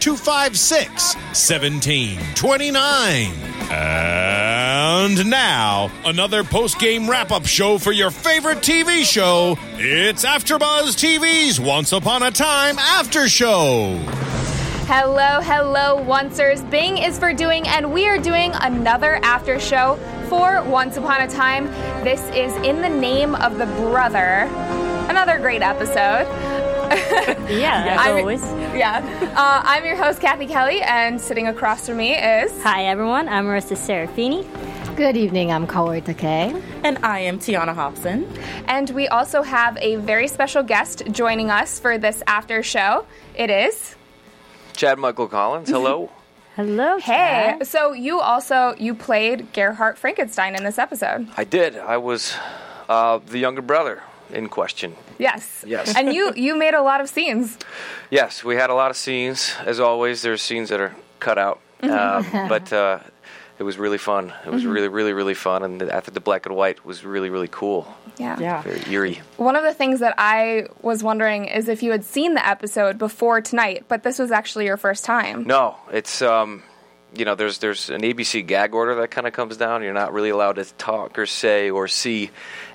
256 1729. And now, another post game wrap up show for your favorite TV show. It's AfterBuzz TV's Once Upon a Time After Show. Hello, hello, oncers. Bing is for doing, and we are doing another after show for Once Upon a Time. This is in the name of the brother. Another great episode. Yeah, as I'm- always. Yeah. Uh, I'm your host, Cathy Kelley, and sitting across from me is. Hi, everyone. I'm Marisa Serafini. Good evening, I'm Kaori Takee. And I am Tiona Hobson. And we also have a very special guest joining us for this after show. It is. Chad Michael Collins, hello. Hello. Hey, Chad. so you also you played Gerhardt Frankenstein in this episode. I did. I was uh, the younger brother in question. Yes. Yes. And you you made a lot of scenes. Yes, we had a lot of scenes. As always, there's scenes that are cut out, um, but uh, it was really fun. It was really, really, really fun. And I think the black and white was really, really cool. Yeah. Yeah. Very eerie. One of the things that I was wondering is if you had seen the episode before tonight, but this was actually your first time. No, it's um, you know, there's there's an ABC gag order that kind of comes down. You're not really allowed to talk or say or see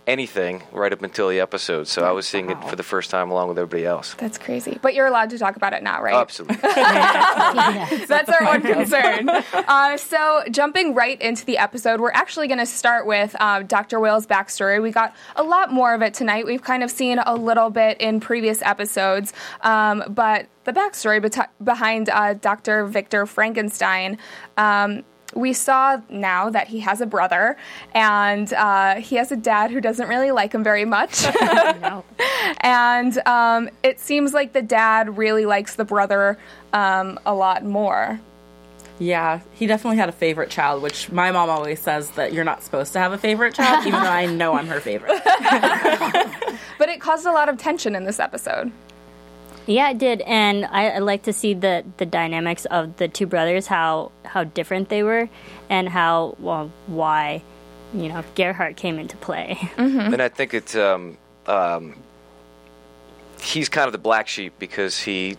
anything right up until the episode. So I was seeing it for the first time along with everybody else. That's crazy. But you're allowed to talk about it now, right? Absolutely. That's our one concern. Uh, so, jumping right into the episode, we're actually going to start with uh, Dr. Whale's backstory. We got a lot more of it tonight. We've kind of seen a little bit in previous episodes, um, but the backstory beti- behind uh, Dr. Victor Frankenstein. Um, we saw now that he has a brother and uh, he has a dad who doesn't really like him very much. and um, it seems like the dad really likes the brother um, a lot more. Yeah, he definitely had a favorite child, which my mom always says that you're not supposed to have a favorite child, even though I know I'm her favorite. But it caused a lot of tension in this episode. Yeah, it did, and I, I like to see the the dynamics of the two brothers, how how different they were, and how well why, you know, Gerhardt came into play. and I think it's um, um, he's kind of the black sheep because he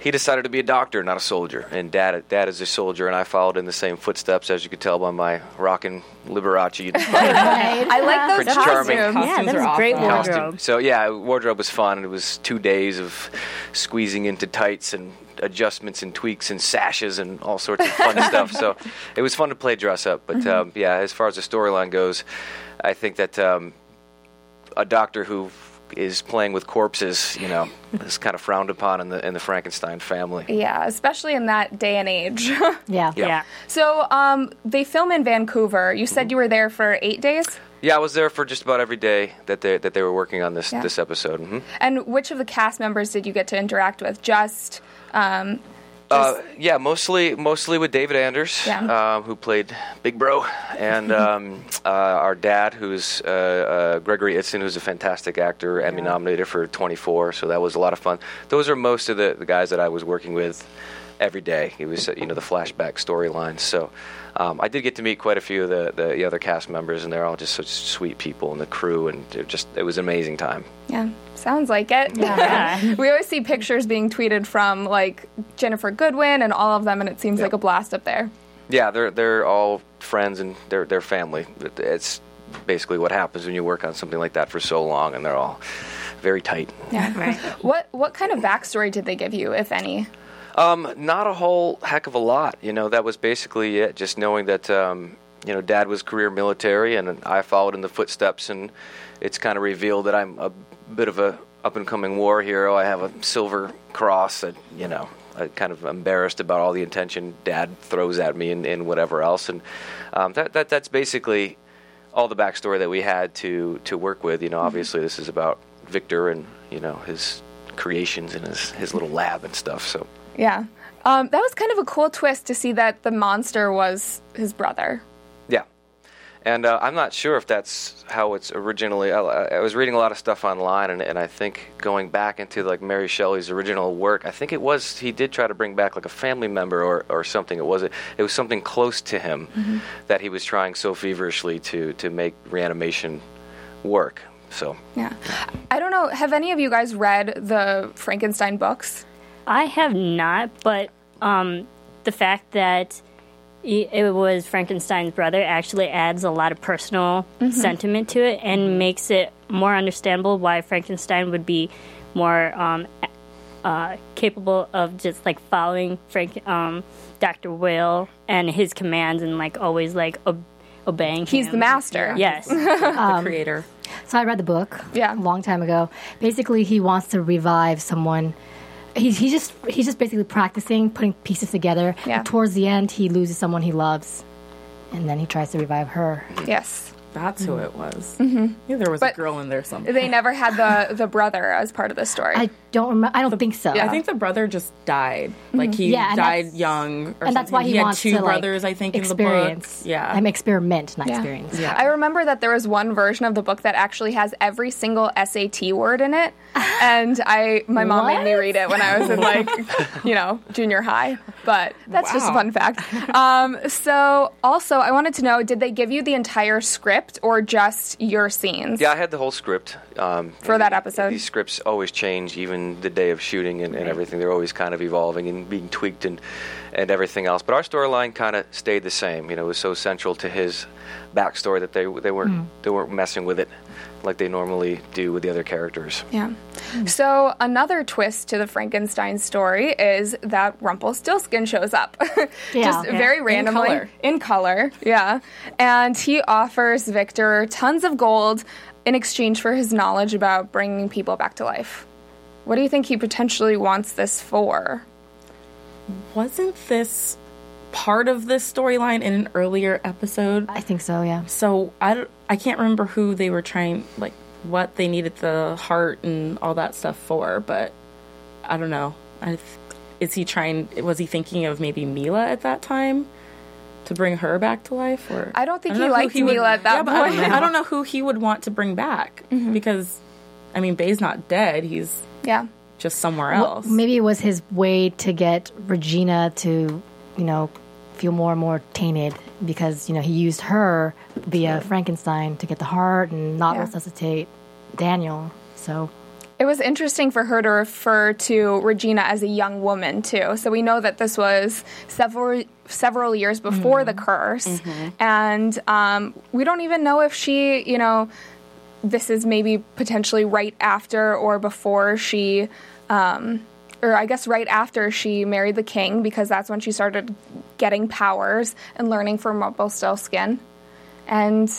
he decided to be a doctor, not a soldier. And dad dad is a soldier, and I followed in the same footsteps, as you could tell by my rockin' Liberace I like those Prince Charming. costumes. yeah, Costumes that are was great awesome. wardrobe. costume. So yeah, wardrobe was fun. It was two days of squeezing into tights and adjustments and tweaks and sashes and all sorts of fun stuff. So it was fun to play dress up. But um, yeah, as far as the storyline goes, I think that um, a doctor who is playing with corpses, you know, is kind of frowned upon in the in the Frankenstein family. Yeah, especially in that day and age. Yeah. Yeah. so um, they film in Vancouver. You said you were there for eight days. Yeah, I was there for just about every day that they that they were working on this Yeah. this episode. hmm And which of the cast members did you get to interact with? Just um, Uh, yeah, mostly mostly with David Anders, Yeah. um, who played Big Bro, and um, uh, our dad, who's uh, uh, Gregory Itzen, who's a fantastic actor, Emmy nominated for 24. So that was a lot of fun. Those are most of the, the guys that I was working with every day. It was uh, you know the flashback storylines. So um, I did get to meet quite a few of the, the, the other cast members, and they're all just such sweet people, and the crew, and it just it was an amazing time. Yeah, sounds like it. Yeah. we always see pictures being tweeted from like Ginnifer Goodwin and all of them, and it seems Yep. like a blast up there. Yeah, they're they're all friends and they're they're family. It's basically what happens when you work on something like that for so long, and they're all very tight. Yeah. Right. What what kind of backstory did they give you, if any? Um, not a whole heck of a lot. You know, that was basically it. Just knowing that um, you know, Dad was career military, and I followed in the footsteps, and it's kind of revealed that I'm a bit of a up and coming war hero. I have a silver cross that you know. I'm kind of embarrassed about all the attention Dad throws at me and, and whatever else, and um, that, that that's basically all the backstory that we had to to work with. You know, obviously this is about Victor and you know his creations and his his little lab and stuff. So Yeah. Um, that was kind of a cool twist to see that the monster was his brother. yeah, and uh, I'm not sure if that's how it's originally. I, I was reading a lot of stuff online, and, and I think going back into like Mary Shelley's original work, I think it was he did try to bring back like a family member or, or something. It was it was something close to him that he was trying so feverishly to to make reanimation work. So Yeah. I don't know. Have any of you guys read the Frankenstein books? I have not, but um, the fact that it was Frankenstein's brother actually adds a lot of personal sentiment to it and makes it more understandable why Frankenstein would be more um, uh, capable of just like following Frank, um, Dr. Whale and his commands and like always like ob- obeying. He's him. the master. Yes. the creator. So I read the book Yeah. a long time ago. Basically, he wants to revive someone. He's, he's just he's just basically practicing putting pieces together. Yeah. Towards the end, he loses someone he loves, and then he tries to revive her. Yes. That's who it was. Mm-hmm. Yeah, there was But a girl in there somewhere. They never had the the brother as part of the story. I don't remember. I don't think so. Yeah. I think the brother just died. Like he Yeah, died young, or and that's something. why he, had wants two to like, brothers. I think experience. in the book. Yeah, I'm experiment, not Yeah. experience. Yeah. I remember that there was one version of the book that actually has every single SAT word in it, and I my mom made me read it when I was in like you know junior high. But that's just a fun fact. Um, so also, I wanted to know: did they give you the entire script or just your scenes? Yeah, I had the whole script um, For that the- episode? These scripts always change, even the day of shooting and, and everything. They're always kind of evolving and being tweaked and and everything else. But our storyline kind of stayed the same. You know, it was so central to his backstory that they they weren't Hmm. they weren't messing with it like they normally do with the other characters. Yeah. So another twist to the Frankenstein story is that Rumpelstiltskin shows up, Yeah. just Yeah. very randomly color. in color. Yeah, and he offers Victor tons of gold in exchange for his knowledge about bringing people back to life. What do you think he potentially wants this for? wasn't this part of this storyline in an earlier episode? I think so. Yeah. So I, I can't remember who they were trying, like what they needed the heart and all that stuff for, but I don't know. I, th- is he trying? Was he thinking of maybe Milah at that time to bring her back to life? Or I don't think he know who liked Milah at that yeah, but I don't, point. I don't know who he would want to bring back mm-hmm. because, I mean, Bae's not dead. He's Yeah. just somewhere Well, else. maybe it was his way to get Regina to, you know, feel more and more tainted because you know he used her via Frankenstein to get the heart and not Yeah. resuscitate Daniel. So It was interesting for her to refer to Regina as a young woman too. So we know that this was several several years before the curse, and um, we don't even know if she, you know, this is maybe potentially right after or before she. Um, or I guess right after she married the king, because that's when she started getting powers and learning from Rumpelstiltskin. And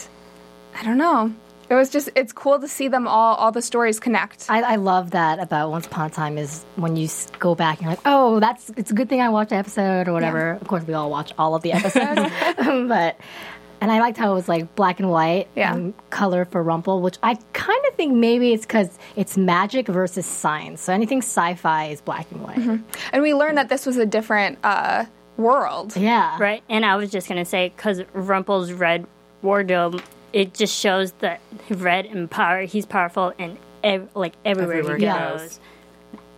I don't know. It was just it's cool to see them all all the stories connect. I, I love that about Once Upon a Time is when you go back and you're like, oh, that's it's a good thing I watched the episode or whatever. Of course, we all watch all of the episodes, but and I liked how it was like black and white Yeah. and color for Rumple, which I kind of think maybe it's because it's magic versus science. So anything sci-fi is black and white. And we learned that this was a different uh, world. Yeah, Right, and I was just gonna say because Rumple's red wardrobe, it just shows that red and power. He's powerful and ev- like everywhere, Everywhere he he goes.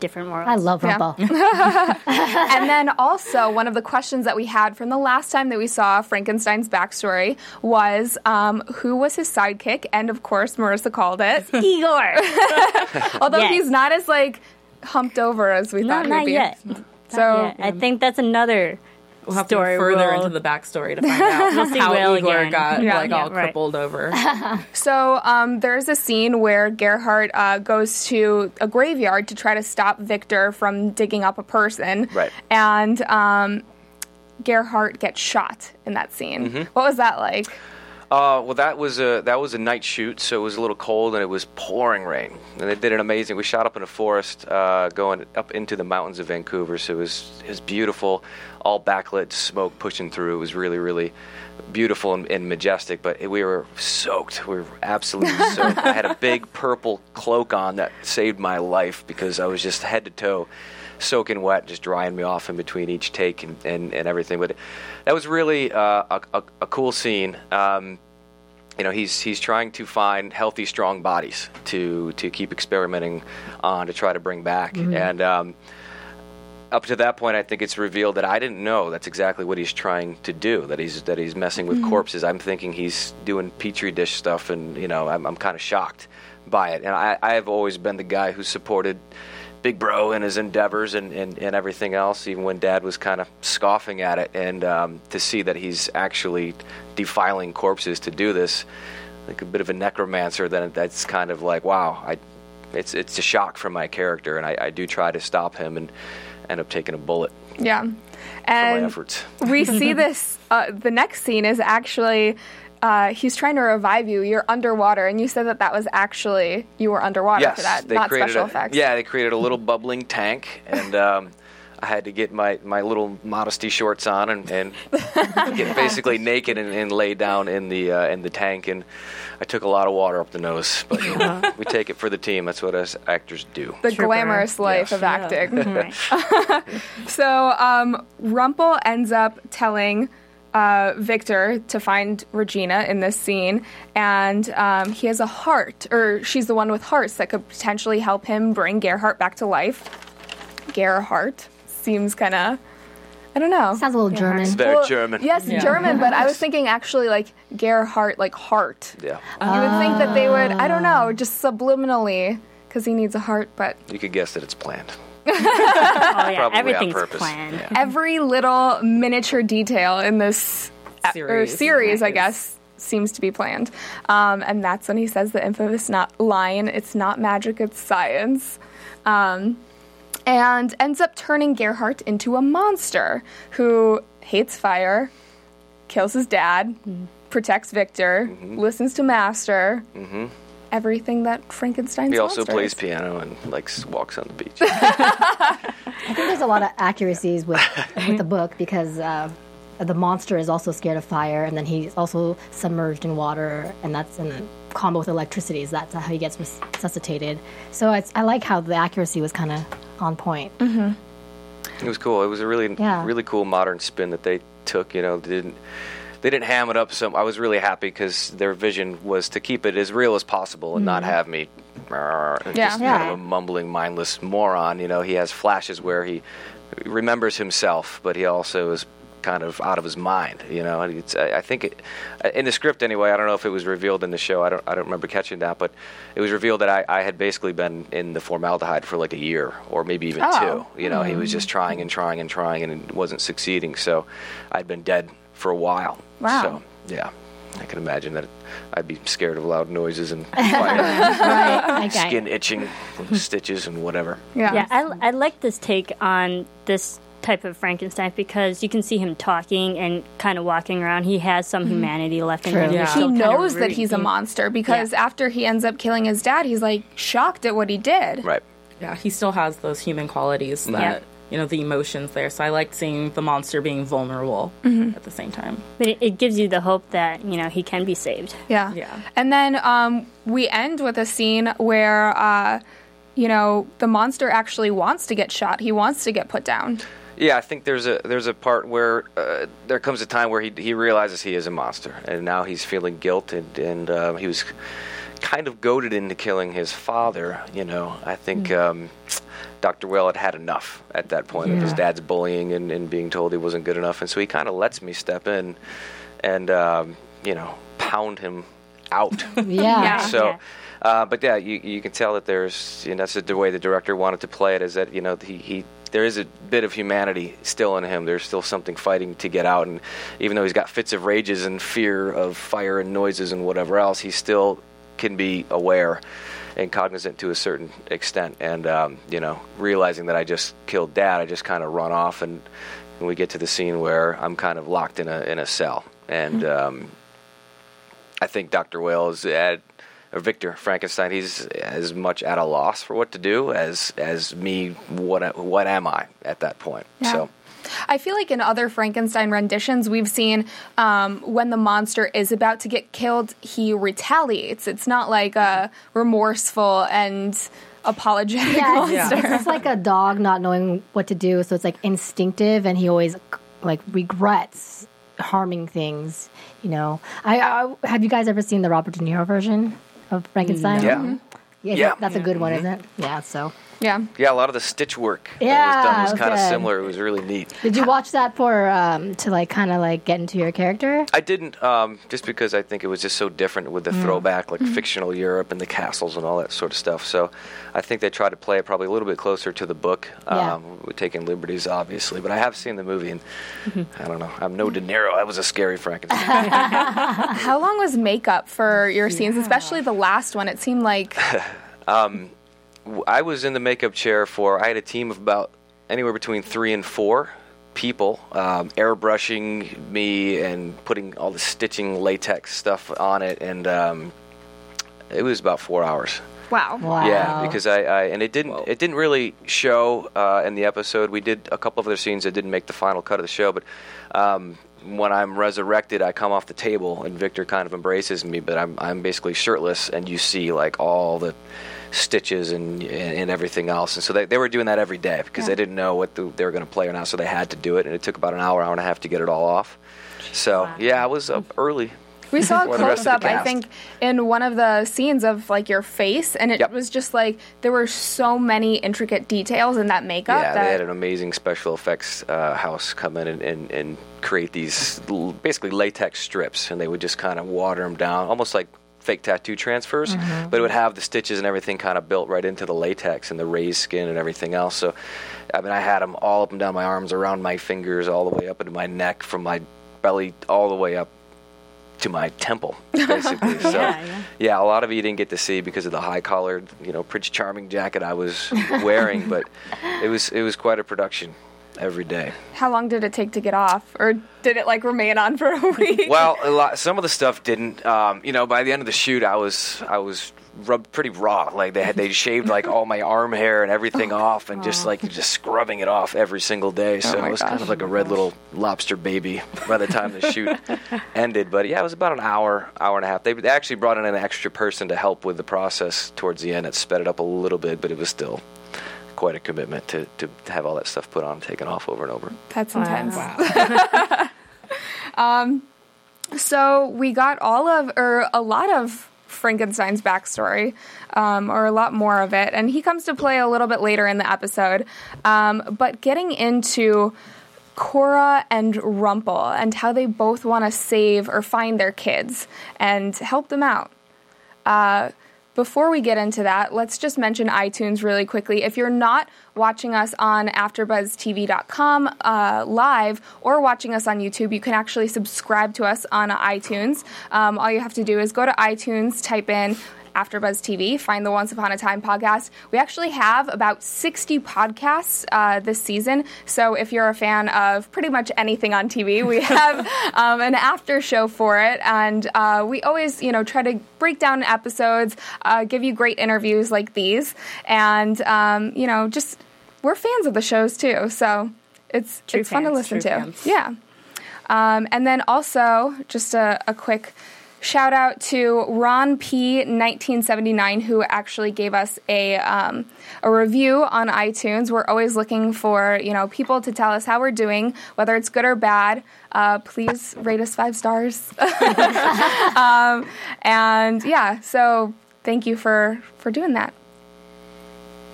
Goes. Different worlds. I love Yeah. Rumple. and then also one of the questions that we had from the last time that we saw Frankenstein's backstory was um, who was his sidekick, and of course Marisa called it Igor. Although Yes. he's not as like humped over as we no, thought not he'd be. yet. So Yeah, I think that's another We'll have story to go further will- into the backstory to find out We'll see how Will Igor again. got Yeah. like Yeah, all right. crippled over. So um, there's a scene where Gerhardt uh, goes to a graveyard to try to stop Victor from digging up a person. Right. And um, Gerhardt get shot in that scene. Mm-hmm. What was that like? Uh, well, that was a that was a night shoot, so it was a little cold and it was pouring rain. And they did an amazing. We shot up in a forest, uh, going up into the mountains of Vancouver. So it was it was beautiful, all backlit, smoke pushing through. It was really really beautiful and, and majestic. But we were soaked. We were absolutely soaked. I had a big purple cloak on that saved my life because I was just head to toe soaking wet, just drying me off in between each take and, and, and everything. But that was really uh, a, a, a cool scene. Um, you know, he's he's trying to find healthy, strong bodies to to keep experimenting on to try to bring back. And um, up to that point, I think it's revealed that I didn't know that's exactly what he's trying to do. That he's that he's messing with corpses. I'm thinking he's doing petri dish stuff, and you know, I'm, I'm kind of shocked by it. And I, I have always been the guy who supported Big Bro in his endeavors and, and, and everything else, even when Dad was kind of scoffing at it. And um, to see that he's actually defiling corpses to do this, like a bit of a necromancer, then that's kind of like, wow, I, it's it's a shock for my character, and I, I do try to stop him and end up taking a bullet Yeah. And efforts. we see this. Uh, the next scene is actually uh, he's trying to revive you. You're underwater, and you said that that was actually you were underwater yes, for that, they not created special a, effects. Yeah, they created a little bubbling tank, and um, I had to get my, my little modesty shorts on and, and get basically naked and, and lay down in the uh, in the tank, and I took a lot of water up the nose. But you know, we take it for the team. That's what us actors do. the Trooper. glamorous life Yes. of acting. Right. So um, Rumpel ends up telling uh, Victor to find Regina in this scene, and um, he has a heart, or she's the one with hearts that could potentially help him bring Gerhardt back to life. Gerhardt seems kind of, I don't know. Sounds a little German. It's very Well, German. Yes, German, but I was thinking actually like Gerhardt, like heart. Yeah, You would think that they would, I don't know, just subliminally, because he needs a heart, but you could guess that it's planned. Oh yeah, Probably everything's planned. Yeah. every little miniature detail in this uh, Series. series, I guess, seems to be planned. Um, and that's when he says the infamous not line: "It's not magic, it's science." Um, and ends up turning Gerhardt into a monster who hates fire, kills his dad, protects Victor, Mm-hmm. listens to Master. Everything that Frankenstein's He also monster plays is. piano and likes walks on the beach. I think there's a lot of accuracies with with the book because uh, the monster is also scared of fire, and then he's also submerged in water, and that's in a combo with electricity. So that's how he gets resuscitated. So it's, I like how the accuracy was kind of on point. It was cool. It was a really, Yeah. really cool modern spin that they took. You know, didn't they didn't ham it up. So I was really happy because their vision was to keep it as real as possible and not mm-hmm. have me "Arr," just Yeah. kind Yeah. of a mumbling, mindless moron. You know, he has flashes where he remembers himself, but he also is kind of out of his mind. You know, it's, I I think it, in the script anyway. I don't know if it was revealed in the show. I don't. I don't remember catching that, but it was revealed that I, I had basically been in the formaldehyde for like a year or maybe even Oh. two. You know, he was just mm-hmm. trying and trying and trying and it wasn't succeeding. So I'd been dead for a while. Wow. So yeah, I can imagine that I'd be scared of loud noises and right. Okay. skin itching, stitches and whatever. Yeah. Yeah, I, I like this take on this type of Frankenstein because you can see him talking and kind of walking around. He has some mm-hmm. humanity left in him. Yeah. he still kinda knows that he's a monster because after he ends up killing his dad, he's like shocked at what he did. Right. Yeah, he still has those human qualities that you know the emotions there. So I liked seeing the monster being vulnerable at the same time. But it, it gives you the hope that you know he can be saved. Yeah. Yeah. And then um, we end with a scene where, uh, you know, the monster actually wants to get shot. He wants to get put down. Yeah, I think there's a there's a part where uh, there comes a time where he he realizes he is a monster, and now he's feeling guilt, and and uh, he was kind of goaded into killing his father. You know, I think um, Dr. Whale had had enough at that point of his dad's bullying and, and being told he wasn't good enough, and so he kind of lets me step in, and um, you know, pound him out. Yeah. Yeah. So, uh, but yeah, you you can tell that there's you know that's the way the director wanted to play it is that you know he he there is a bit of humanity still in him. There's still something fighting to get out, and even though he's got fits of rages and fear of fire and noises and whatever else, he still can be aware and cognizant to a certain extent. And um, you know, realizing that I just killed dad, I just kind of run off and and we get to the scene where I'm kind of locked in a in a cell, and um, I think Dr. Whale's at or Victor Frankenstein, he's as much at a loss for what to do as as me. What what am I at that point? Yeah. So. I feel like in other Frankenstein renditions, we've seen um, when the monster is about to get killed, he retaliates. It's not like a remorseful and apologetic Yeah, it's, monster. it's just like a dog not knowing what to do, so it's like instinctive, and he always like regrets harming things. You know, I, I have you guys ever seen the Robert De Niro version of Frankenstein? Yeah. yeah, Yeah. that's a good one, isn't it? Yeah. So, yeah. Yeah, a lot of the stitch work Yeah, that was done was kind of similar. It was really neat. did you watch that for um, to like kind of like get into your character? I didn't, um, just because I think it was just so different with the Mm. throwback, like Mm-hmm. fictional Europe and the castles and all that sort of stuff. So I think they tried to play it probably a little bit closer to the book. Yeah. Um, we're taking liberties, obviously, but I have seen the movie, and Mm-hmm. I don't know. I'm no De Niro. I was a scary Frankenstein. How long was makeup for your scenes, especially the last one? It seemed like I was in the makeup chair for. I had a team of about anywhere between three and four people, um, airbrushing me and putting all the stitching latex stuff on it, and um, it was about four hours. wow. Wow. Yeah, because I, I and it didn't it didn't really show uh, in the episode. We did a couple of other scenes that didn't make the final cut of the show, but um, when I'm resurrected, I come off the table and Victor kind of embraces me, but I'm I'm basically shirtless, and you see like all the stitches and and everything else. And so they, they were doing that every day because they didn't know what the, they were going to play or not, so they had to do it, and it took about an hour, hour and a half to get it all off. So yeah, I was up early. We saw a Or the rest close up, I think, in one of the scenes of like your face, and it Yep. was just like there were so many intricate details in that makeup. Yeah, that, they had an amazing special effects uh, house come in and, and, and create these basically latex strips, and they would just kind of water them down, almost like fake tattoo transfers, mm-hmm. but it would have the stitches and everything kind of built right into the latex and the raised skin and everything else. So, I mean, I had them all up and down my arms, around my fingers, all the way up into my neck, from my belly all the way up to my temple, basically. so, Yeah, yeah. yeah, a lot of you didn't get to see because of the high collared, you know, Prince Charming jacket I was wearing, but it was it was quite a production every day. How long did it take to get off, or did it like remain on for a week? Well, a lot, some of the stuff didn't. Um, you know, by the end of the shoot, I was I was rubbed pretty raw. Like they had they shaved like all my arm hair and everything off, and just like just scrubbing it off every single day. So Oh it was kind of like a red little lobster baby by the time the shoot ended. But yeah, it was about an hour, hour and a half. They actually brought in an extra person to help with the process towards the end. It sped it up a little bit, but it was still quite a commitment to, to have all that stuff put on and taken off over and over. That's intense. Um, So we got all of, or a lot of Frankenstein's backstory, um, or a lot more of it, and he comes to play a little bit later in the episode. Um, but getting into Cora and Rumple and how they both want to save or find their kids and help them out. Uh, before we get into that, let's just mention iTunes really quickly. If you're not watching us on AfterBuzzTV.com uh, live or watching us on YouTube, you can actually subscribe to us on iTunes. Um, all you have to do is go to iTunes, type in AfterBuzz TV, find the Once Upon a Time podcast. We actually have about 60 podcasts uh, this season. So if you're a fan of pretty much anything on TV, we have um, an after show for it, and uh, we always, you know, try to break down episodes, uh, give you great interviews like these, and um, you know, just we're fans of the shows too. So it's True it's fun to listen to. fans. Yeah. Um, and then also, just a, a quick shout out to Ron P1979, who actually gave us a um, a review on iTunes. We're always looking for you know people to tell us how we're doing, whether it's good or bad. Uh, please rate us five stars. um, and yeah, so thank you for for doing that.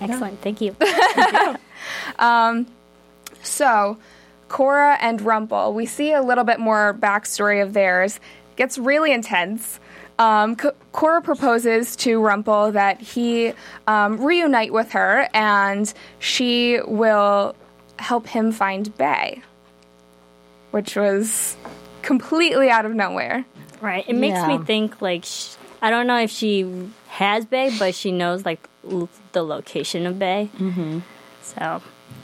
Excellent. Thank you. So, Cora and Rumple, we see a little bit more backstory of theirs. Gets really intense. Um, Cora proposes to Rumple that he um, reunite with her and she will help him find Bae, which was completely out of nowhere. Right. It makes Yeah. me think like sh- I don't know if she has Bae, but she knows like l- the location of Bae. Mm-hmm. So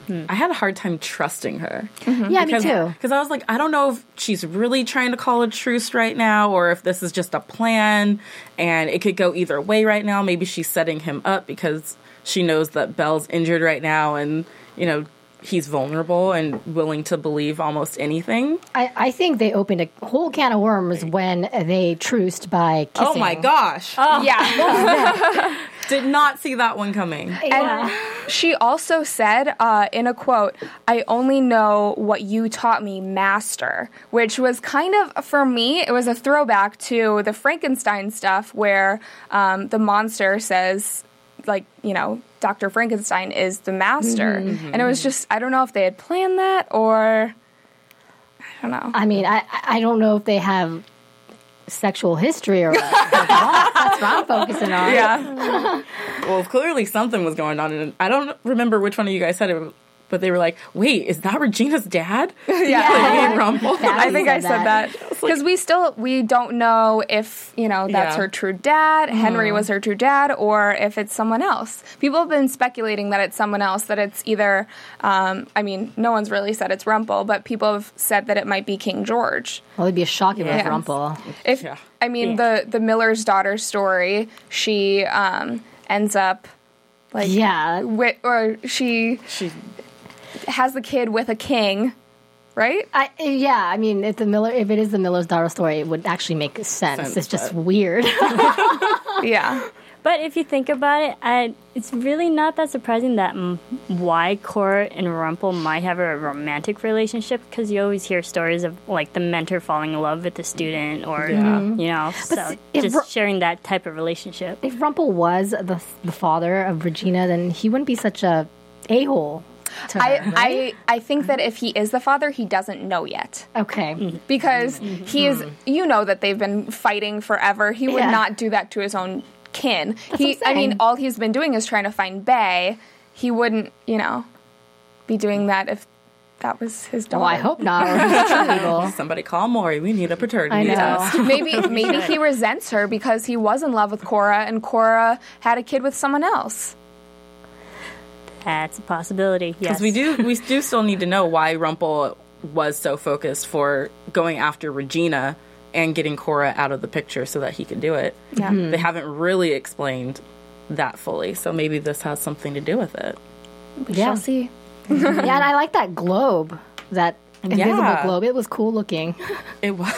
I had a hard time trusting her. Mm-hmm. Yeah, me too. Because I was like, I don't know if she's really trying to call a truce right now or if this is just a plan and it could go either way right now. Maybe she's setting him up because she knows that Belle's injured right now and, you know, he's vulnerable and willing to believe almost anything. I, I think they opened a whole can of worms when they truced by kissing. Oh my gosh. Oh. Yeah. Did not see that one coming. And she also said uh, in a quote, I only know what you taught me, master, which was kind of, for me, it was a throwback to the Frankenstein stuff where um, the monster says, like, you know, Dr. Frankenstein is the master. And it was just, I don't know if they had planned that or. I don't know. I mean, I I don't know if they have sexual history or. That's what I'm focusing on. Yeah. Well, clearly something was going on, and I don't remember which one of you guys said it, but they were like, "Wait, is that Regina's dad?" Yeah. Playing Rumple. Yeah. I think I said said that. that because we still we don't know if you know that's Yeah. her true dad, Henry was her true dad, or if it's someone else. People have been speculating that it's someone else. That it's either, um, I mean, no one's really said it's Rumple, but people have said that it might be King George. Well, it'd be a shock if it was Yeah. Rumple. If Yeah. I mean the the Miller's daughter story, she um, ends up like Yeah. with or she She, has the kid with a king, right? I, yeah, I mean, if the Miller, if it is the Miller's daughter story, it would actually make sense. Sense, it's just but- weird. Yeah. But if you think about it, I, it's really not that surprising that why Cora and Rumple might have a romantic relationship because you always hear stories of like the mentor falling in love with the student or mm-hmm. you know, so see, if just Ru- sharing that type of relationship. if Rumple was the the father of Regina, then he wouldn't be such a a hole. To her, I, right? I I think that if he is the father, he doesn't know yet okay. because he is. Hmm. You know that they've been fighting forever. He would Yeah. not do that to his own kin. he, what I'm I mean, all he's been doing is trying to find Bae. He wouldn't, you know, be doing that if that was his daughter. Well, I hope not. Or he's true evil. somebody call Maury. We need a paternity I know. test. maybe maybe he resents her because he was in love with Cora and Cora had a kid with someone else. That's a possibility. Yes, Because we do, we do still need to know why Rumple was so focused for going after Regina and getting Cora out of the picture so that he could do it. Yeah. Mm-hmm. They haven't really explained that fully, so maybe this has something to do with it. Yeah. Shall see. yeah, and I like that globe, that invisible Yeah. globe. It was cool looking. It was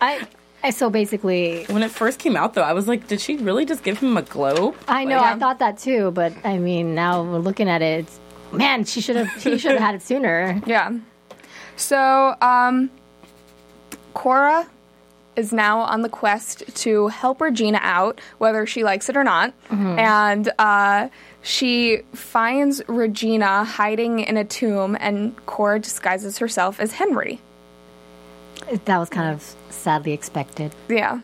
I, I so basically, when it first came out, though. I was like, did she really just give him a globe? I know Like- I thought that too, but I mean, now we're looking at it. Man, she should have. She should have had it sooner. Yeah. So, um, Cora is now on the quest to help Regina out, whether she likes it or not. And uh, she finds Regina hiding in a tomb, and Cora disguises herself as Henry. That was kind of sadly expected. Yeah.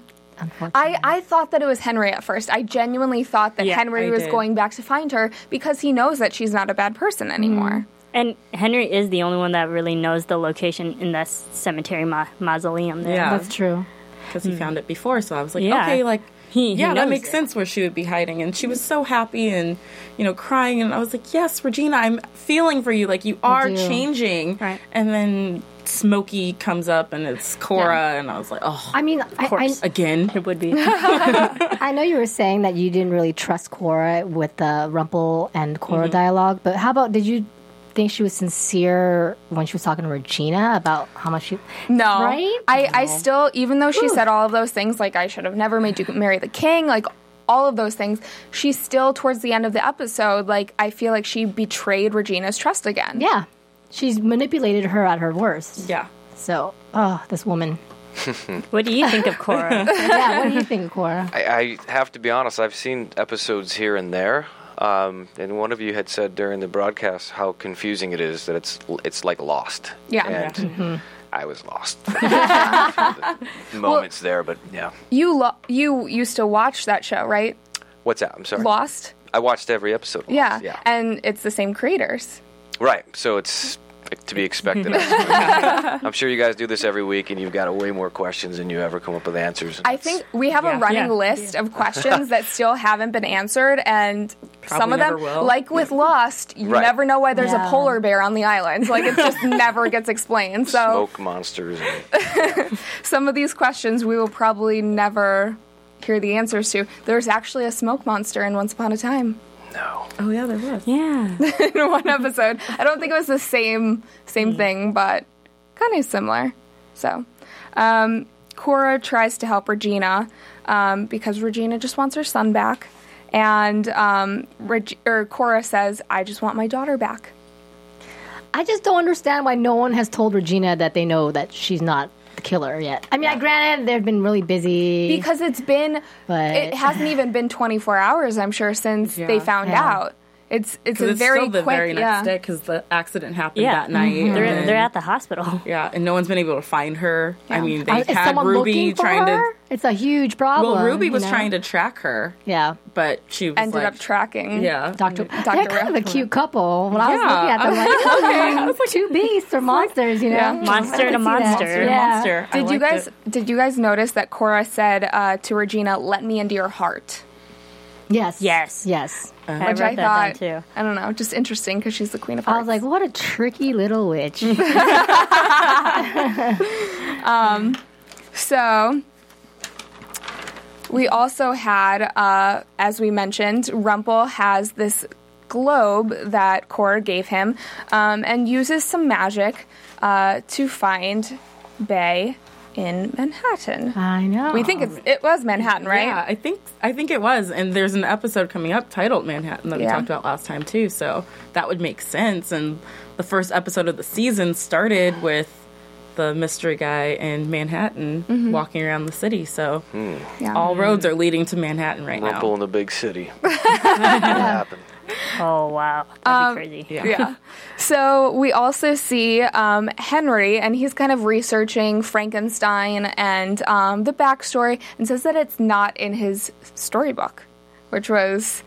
I, I thought that it was Henry at first. I genuinely thought that Yeah, Henry I was did. going back to find her because he knows that she's not a bad person mm. anymore. And Henry is the only one that really knows the location in that cemetery ma- mausoleum there. Yeah. That's true. Because he mm. found it before, so I was like, Yeah. okay, like. He- he yeah, that makes it. sense where she would be hiding. And she was so happy and, you know, crying. And I was like, yes, Regina, I'm feeling for you. Like, you are changing. Right. And then Smokey comes up and it's Cora. And I was like, oh, I mean, I, I, course. again. It would be. I know you were saying that you didn't really trust Cora with the Rumple and Cora mm-hmm. dialogue, but how about did you think she was sincere when she was talking to Regina about how much she? No. Right? I, I still, even though she said all of those things, like I should have never made you marry the king, like all of those things, she still, towards the end of the episode, like I feel like she betrayed Regina's trust again. Yeah, she's manipulated her at her worst. Yeah. So, oh, this woman. what do you think of Cora? Yeah, what do you think, of Cora? I, I have to be honest. I've seen episodes here and there, um, and one of you had said during the broadcast how confusing it is that it's it's like Lost. Yeah. and I was lost. the moments there, but yeah. You, lo- you used to watch that show, right? What's that? I'm sorry. Lost? I watched every episode. of Yeah. Yeah. And it's the same creators. Right. So it's to be expected. I'm sure you guys do this every week, and you've got way more questions than you ever come up with answers. I think we have Yeah. a running Yeah. list of questions that still haven't been answered, and some of them, will. like with Lost, you Right. never know why there's Yeah. a polar bear on the island. Like it just never gets explained. So smoke monsters. And, some of these questions we will probably never hear the answers to. There's actually a smoke monster in Once Upon a Time no. Oh yeah, there was. Yeah. in one episode. I don't think it was the same same thing, but kind of similar. So, um, Cora tries to help Regina um, because Regina just wants her son back, and um, Reg- or Cora says, "I just want my daughter back." I just don't understand why no one has told Regina that they know that she's not the killer yet. I mean, I granted they've been really busy. Because it's been, But- it hasn't even been 24 hours, I'm sure, since they found Yeah. out. It's it's a it's very still the quick, very next yeah. day because the accident happened Yeah. that night. and They're, then- they're at the hospital. yeah, and no one's been able to find her. I mean, they Uh, is had someone Ruby looking for trying her? to. It's a huge problem. Well, Ruby you was know? trying to track her, Yeah. but she was Ended like, up tracking. Yeah, Doctor, Dr. they're kind of a cute couple. When I was Yeah. looking at them, like, oh, two beasts or monsters, you know? Yeah. Monster I to can monster. Monster to Yeah. monster. I Did you guys it. did you guys notice that Cora said uh, to Regina, "Let me into your heart," Yes. Yes. Yes. I which I that down thought too. I don't know, just interesting because she's the queen of I was like, what a tricky little witch. So we also had, uh, as we mentioned, Rumpel has this globe that Cora gave him um, and uses some magic uh, to find Bae in Manhattan. I know. We think it's, it was Manhattan, right? Yeah, I think I think it was, and there's an episode coming up titled Manhattan that we Yeah. talked about last time too. So that would make sense. And the first episode of the season started with the mystery guy in Manhattan Mm-hmm. walking around the city. So Yeah. all roads are leading to Manhattan right Rumple now. in the big city. what happened? Oh wow, that'd be crazy. Yeah. yeah. So we also see um, Henry, and he's kind of researching Frankenstein and um, the backstory, and says that it's not in his storybook, which was,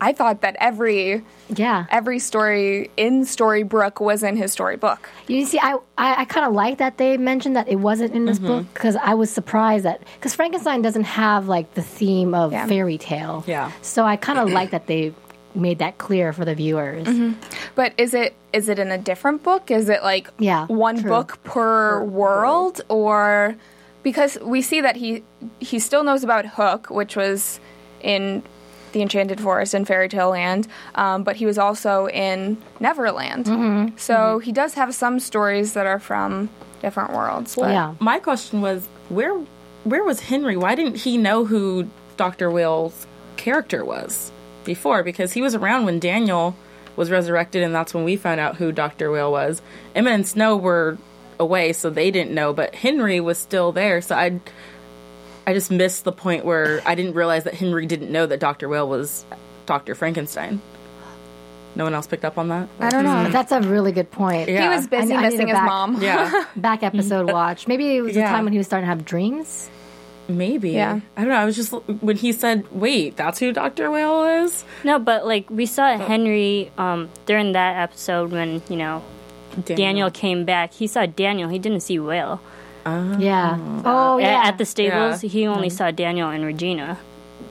I thought that every Yeah. every story in Storybrooke was in his storybook. You see, I I, I kind of like that they mentioned that it wasn't in this Mm-hmm. book because I was surprised that because Frankenstein doesn't have like the theme of Yeah. fairy tale. Yeah. So I kind of like that they made that clear for the viewers. Mm-hmm. But is it is it in a different book? Is it like Yeah, one true. book per world, or because we see that he he still knows about Hook, which was in the Enchanted Forest and Fairy Tale Land, um, but he was also in Neverland. Mm-hmm. So he does have some stories that are from different worlds. but- Yeah. My question was where where was Henry? Why didn't he know who Dr. Whale's character was before? Because he was around when Daniel was resurrected, and that's when we found out who Dr. Whale was. Emma and Snow were away, so they didn't know, but Henry was still there. So I, I just missed the point where I didn't realize that Henry didn't know that Dr. Whale was Dr. Frankenstein. No one else picked up on that. I don't know. Hmm. That's a really good point. Yeah. He was busy I- I missing it his back. mom. Yeah, Back episode watch. Maybe it was the Yeah. time when he was starting to have dreams. Maybe. Yeah. I don't know. I was just when he said, "Wait, that's who Dr. Whale is." No, but like we saw Henry um, during that episode when you know Daniel came back. He saw Daniel. He didn't see Whale. Yeah. Oh yeah. At the stables, Yeah. he only saw Daniel and Regina.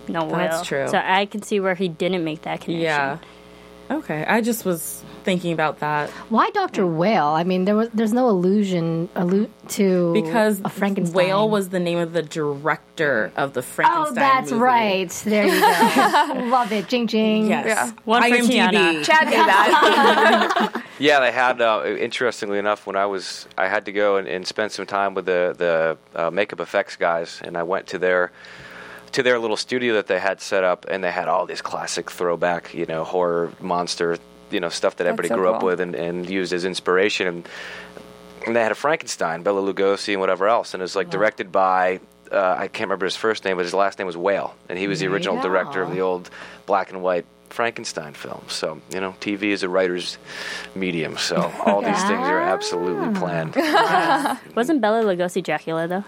No Whale. That's true. So I can see where he didn't make that connection. Yeah. Okay. I just was thinking about that Why Doctor Whale? I mean, there was there's no allusion allude to because a Frankenstein. Whale was the name of the director of the Frankenstein. Oh, that's movie. right. There you go. Love it. Jing jing. Yes. Yeah. One for IMDb. Tiona. Chad knew that. Yeah, they had. Uh, interestingly enough, when I was, I had to go and, and spend some time with the the uh, makeup effects guys, and I went to their to their little studio that they had set up, and they had all these classic throwback, you know, horror monster, you know, stuff that everybody so grew up with and, and used as inspiration. And, and they had a Frankenstein, Bela Lugosi, and whatever else, and it was like directed by. Uh, I can't remember his first name, but his last name was Whale, and he was the original Yeah. director of the old black and white Frankenstein film. So you know, TV is a writer's medium. So all these things are absolutely planned. Wasn't Bela Lugosi Dracula though?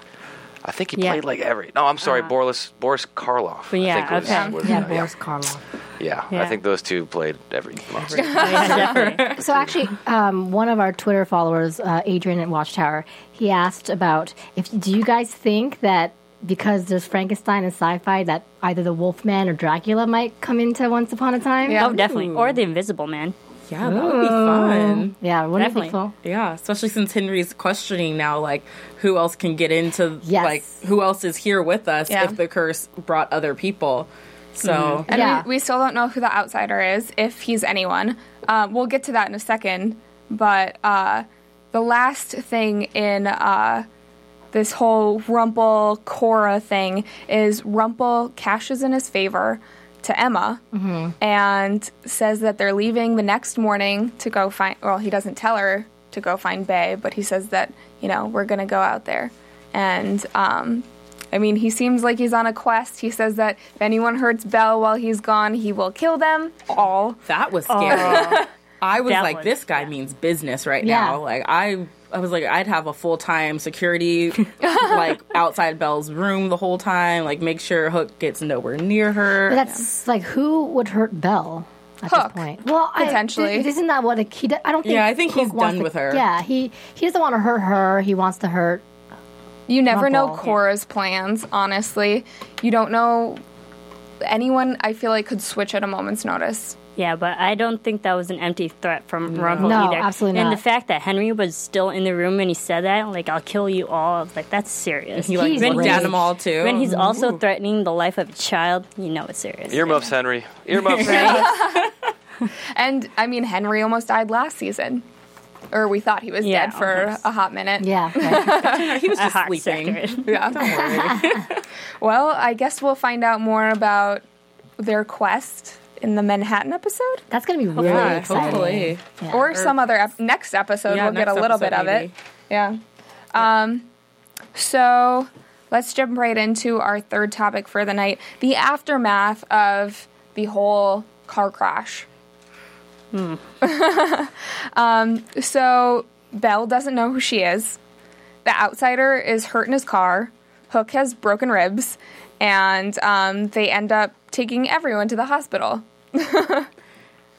I think he Yeah. played like every. No, I'm sorry, Boris Boris Karloff. But yeah, I think was, okay. was- Yeah, yeah, Boris Karloff. yeah, I think those two played every monster. Yeah. So actually, um, one of our Twitter followers, uh, Adrian at Watchtower, he asked about if do you guys think that because there's Frankenstein and sci-fi that either the Wolfman or Dracula might come into Once Upon a Time? Yeah. Oh, definitely. Or the Invisible Man. Yeah, that would be fun. yeah, wouldn't Definitely. it be cool? Yeah, especially since Henry's questioning now, like who else can get into, Yes. like who else is here with us Yeah. if the curse brought other people. So And Yeah. we, we still don't know who the outsider is, if he's anyone. Um, we'll get to that in a second. But uh, the last thing in uh, this whole Rumple Cora thing is Rumple cashes in his favor to Emma and says that they're leaving the next morning to go find. Well, he doesn't tell her to go find Bae, but he says that you know we're gonna go out there, and um, I mean, he seems like he's on a quest. He says that if anyone hurts Belle while he's gone, he will kill them all. that was scary. I was That like, was- this guy means business right Yeah. now. Like I, I was like, I'd have a full time security, like outside Belle's room the whole time. Like make sure Hook gets nowhere near her. But that's like who would hurt Belle at Hook. this point? Well, Potentially. I, isn't that what a, he? do- I don't think. Yeah, I think Hook he's done to- with her. Yeah, he he doesn't want to hurt her. He wants to hurt. You never know Rumple. Cora's plans, honestly. You don't know anyone, I feel like, could switch at a moment's notice. Yeah, but I don't think that was an empty threat from Rumple No, either. absolutely And the fact that Henry was still in the room when he said that, like, I'll kill you all, like, that's serious. he like He's looked at them all too. when he's also threatening the life of a child, you know it's serious. Earmuffs, Henry. Earmuffs. Henry And, I mean, Henry almost died last season. Or we thought he was Yeah, dead for almost. a hot minute. Yeah, right. he was a just heart sleeping. sector. Yeah. well, I guess we'll find out more about their quest in the Manhattan episode. that's gonna be really Yeah, exciting. hopefully. Yeah. or some other ep- next episode Yeah, we'll get a little bit episode, of it yeah um so let's jump right into our third topic for the night the aftermath of the whole car crash um so belle doesn't know who she is the outsider is hurt in his car hook has broken ribs and um, they end up taking everyone to the hospital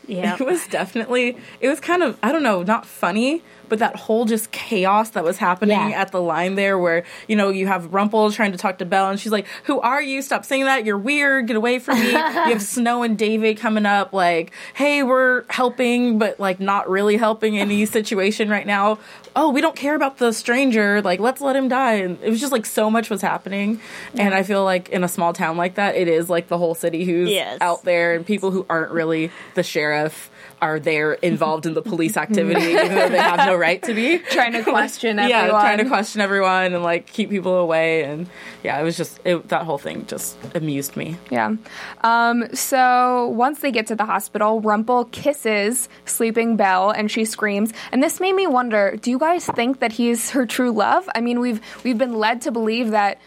Yeah. It was definitely, it was kind of, I don't know, not funny, but that whole just chaos that was happening Yeah. at the line there where, you know, you have Rumple trying to talk to Belle and she's like, Who are you? Stop saying that. You're weird. Get away from me. you have Snow and David coming up like, Hey, we're helping, but like not really helping any situation right now. Oh, we don't care about the stranger. Like, let's let him die. And it was just like so much was happening. And I feel like in a small town like that, it is like the whole city who's Yes. out there and people who aren't really the sheriff are there involved in the police activity even though they have no right to be trying to question everyone yeah trying to question everyone and like keep people away and yeah it was just it, that whole thing just amused me Yeah. Um, so once they get to the hospital, Rumple kisses sleeping Belle and she screams. And this made me wonder, do you guys think that he's her true love? I mean, we've we've been led to believe that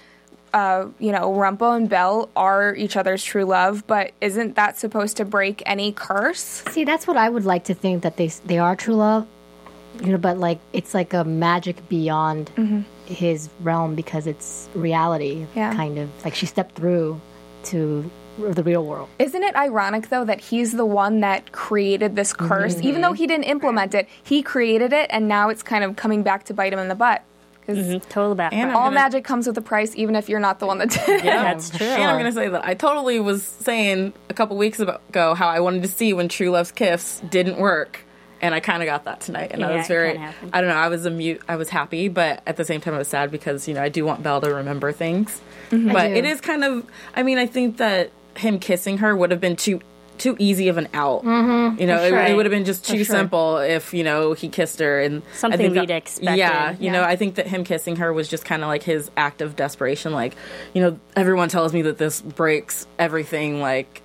uh, you know, Rumple and Belle are each other's true love, but isn't that supposed to break any curse? See, that's what I would like to think that they they are true love, you know. But like, it's like a magic beyond his realm because it's reality, Yeah. kind of like she stepped through to the real world. Isn't it ironic though that he's the one that created this curse, even though he didn't implement it, he created it, and now it's kind of coming back to bite him in the butt. Because Total background. And I'm all gonna- magic comes with a price, even if you're not the one that did it. yeah That's true. and i'm gonna say that i totally was saying a couple weeks ago how i wanted to see when true love's kiss didn't work and I kind of got that tonight, and I was very, I don't know, I was a mute, I was happy, but at the same time I was sad because you know I do want Belle to remember things, Mm-hmm. but it is kind of, I mean, I think that him kissing her would have been too too easy of an out. Mm-hmm, you know, it, sure. it would have been just too sure. simple if you know he kissed her and I Something think we'd that- expected. Yeah, you Yeah. know, I think that him kissing her was just kind of like his act of desperation. Like, you know, everyone tells me that this breaks everything. Like,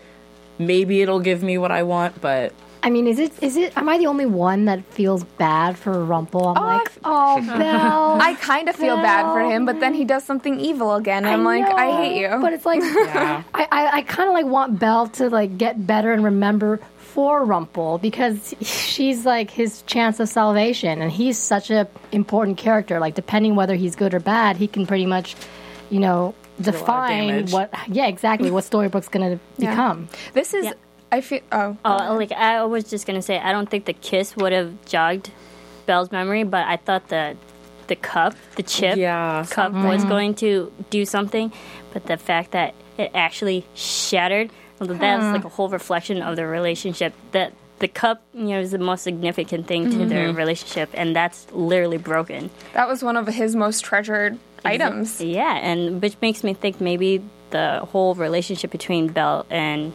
maybe it'll give me what I want, but I mean, is it is it? Am I the only one that feels bad for Rumple? I'm oh, like, oh, Belle. I kind of feel bad for him, but then he does something evil again. I'm like, I hate you. But it's like, Yeah. I, I, I kind of like want Belle to like get better and remember for Rumple because she's like his chance of salvation, and he's such a important character. Like depending whether he's good or bad, he can pretty much you know, a lot of define what. Yeah, exactly. What Storybrooke's going to Yeah. become. This is. Yeah. I feel. Oh. Oh, like I was just gonna say, I don't think the kiss would have jogged Belle's memory, but I thought the the cup, the chip Yeah. cup, was going to do something. But the fact that it actually shattered, well, that's like a whole reflection of the relationship. That the cup, you know, is the most significant thing to their mm-hmm. relationship, and that's literally broken. That was one of his most treasured items. Yeah, and which makes me think maybe the whole relationship between Belle and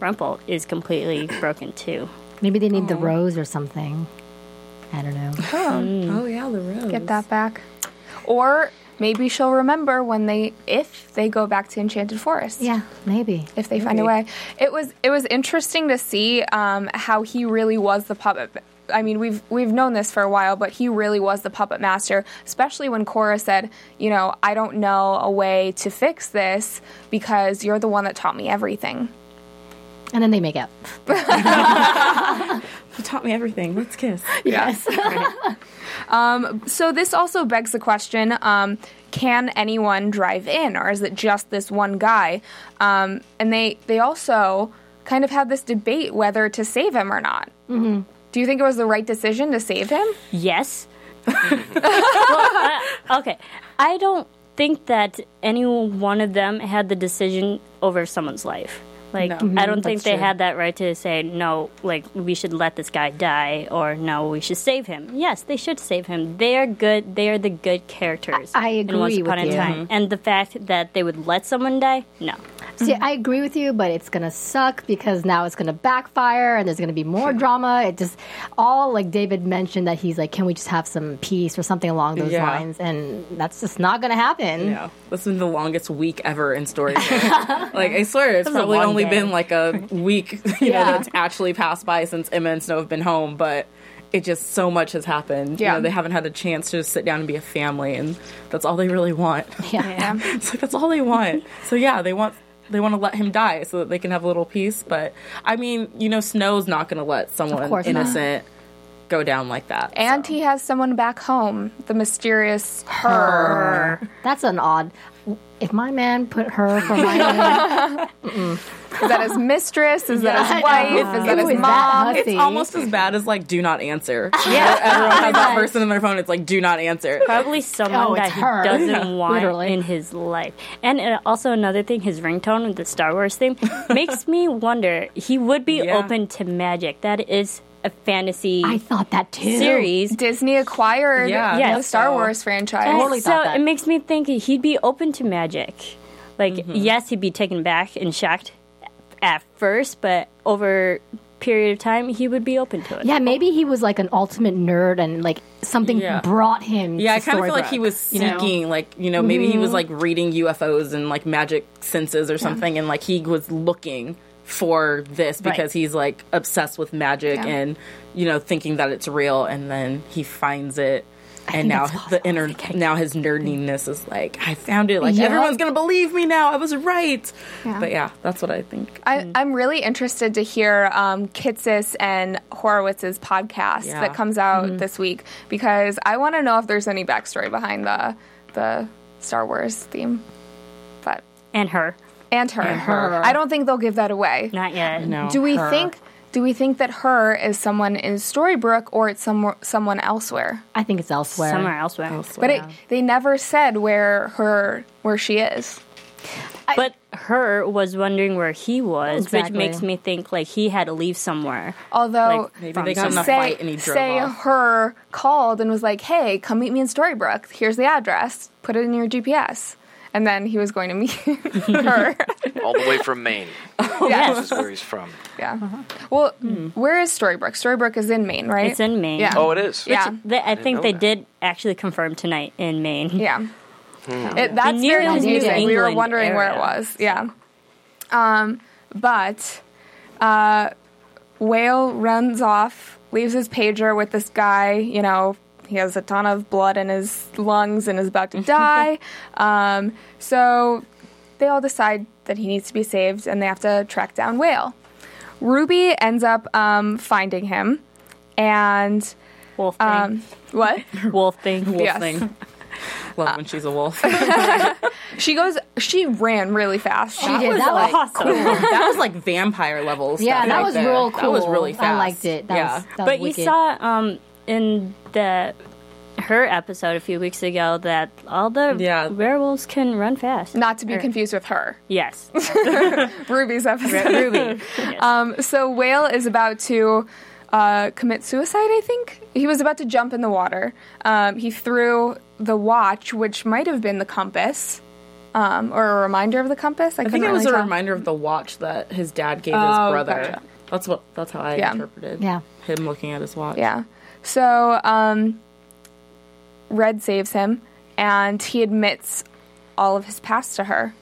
Rumple is completely broken too. Maybe they need the rose or something. I don't know. Oh yeah, the rose. Get that back. Or maybe she'll remember when they, if they go back to Enchanted Forest. yeah, maybe. if they find a way. It was it was interesting to see um, how he really was the puppet. I mean, we've we've known this for a while, but he really was the puppet master. Especially when Cora said, "You know, I don't know a way to fix this because you're the one that taught me everything." And then they make out. You taught me everything. Let's kiss. Yes. so this also begs the question: um, Can anyone drive in, or is it just this one guy? Um, and they they also kind of had this debate whether to save him or not. Mm-hmm. Do you think it was the right decision to save him? Yes. well, uh, okay. I don't think that any one of them had the decision over someone's life. Like, No. I don't mm-hmm. think That's they true. had that right to say, no, like, we should let this guy die, or no, we should save him. Yes, they should save him. They are good. They are the good characters. I- I in Once agree Upon with a you. Time. Mm-hmm. And the fact that they would let someone die, no. See, mm-hmm. I agree with you, but it's gonna suck because now it's gonna backfire and there's gonna be more drama. It just all like David mentioned that he's like, can we just have some peace or something along those Yeah. lines? And that's just not gonna happen. Yeah, this has been the longest week ever in story. like I swear, it's probably long only day. been like a week, you know, that's actually passed by since Emma and Snow have been home. But it just so much has happened. Yeah. you know, they haven't had a chance to just sit down and be a family, and that's all they really want. Yeah. it's like that's all they want. So yeah, they want they want to let him die so that they can have a little peace. But I mean, you know, Snow's not going to let someone course not. innocent go down like that. And so. he has someone back home, the mysterious her. That's an odd. If my man put her for my name, Is that his mistress? Is that his wife? Is that his is that mom? It's almost as bad as like do not answer. yeah, everyone has that person in their phone. It's like do not answer. Probably someone Oh, it's that he doesn't Yeah, want literally. in his life. And uh, also another thing, his ringtone with the Star Wars thing makes me wonder. He would be Yeah. open to magic. That is a fantasy I thought that too. series. Disney acquired Yeah, Yeah, the Star so- Wars franchise. And totally so thought that. it makes me think he'd be open to magic. Like, Mm-hmm. yes, he'd be taken back and shocked at first, but over period of time, he would be open to it. Yeah, maybe he was like an ultimate nerd and like something Yeah. brought him. Yeah, to I kind of feel like he Storybrooke, was you know? seeking, like you know, maybe he was mm-hmm. like reading UFOs and like magic senses or something, and like he was looking for this Right. because he's like obsessed with magic Yeah. and you know thinking that it's real, and then he finds it. And now the possible. inner, now his nerdiness is like, I found it. Like Yeah. everyone's gonna believe me now. I was right. Yeah. But yeah, that's what I think. I, I'm really interested to hear um, Kitsis and Horowitz's podcast Yeah. that comes out this week because I want to know if there's any backstory behind the the Star Wars theme. But And her. and her, and her. I don't think they'll give that away. Not yet. No, Do we her. think? Do we think that her is someone in Storybrooke or it's some, someone elsewhere? I think it's elsewhere. Somewhere elsewhere. But it, they never said where her where she is. But her was wondering where he was, Exactly. which makes me think like he had to leave somewhere. Although Like, Maybe they got in a say fight and he drove say off. her called and was like, "Hey, come meet me in Storybrooke. Here's the address. Put it in your GPS." And then he was going to meet her. all the way from Maine. yes. This is where he's from. Yeah. Well, where is Storybrooke? Storybrooke is in Maine, right? It's in Maine. Yeah. Oh, it is. Yeah. They, I think they that. did actually confirm tonight in Maine. Yeah. Hmm. It, that's very New confusing. We were England wondering where it was. Yeah. Um, but uh, Whale runs off, leaves his pager with this guy. You know, he has a ton of blood in his lungs and is about to die. um, so they all decide that he needs to be saved and they have to track down Whale. Ruby ends up um, finding him. And Wolf thing. um, what? Wolf thing. Wolf yes. thing. Love when she's a wolf. She goes. She ran really fast. She did. That was awesome. cool. that was like vampire levels. Yeah, stuff that right was there. real cool. That was really fast. I liked it. That yeah. was, that was but you saw um in the her episode a few weeks ago that all the Yeah. werewolves can run fast. Not to be Or- confused with her, Yes, Ruby's episode. Ruby. Yes. Um, so Whale is about to uh, commit suicide. I think he was about to jump in the water. Um, he threw the watch, which might have been the compass, um, or a reminder of the compass. I, I think couldn't it was really a tell. reminder of the watch that his dad gave his Oh, brother. gotcha. That's what. That's how I Yeah. interpreted. Yeah. Him looking at his watch. Yeah. So um, Red saves him, and he admits all of his past to her.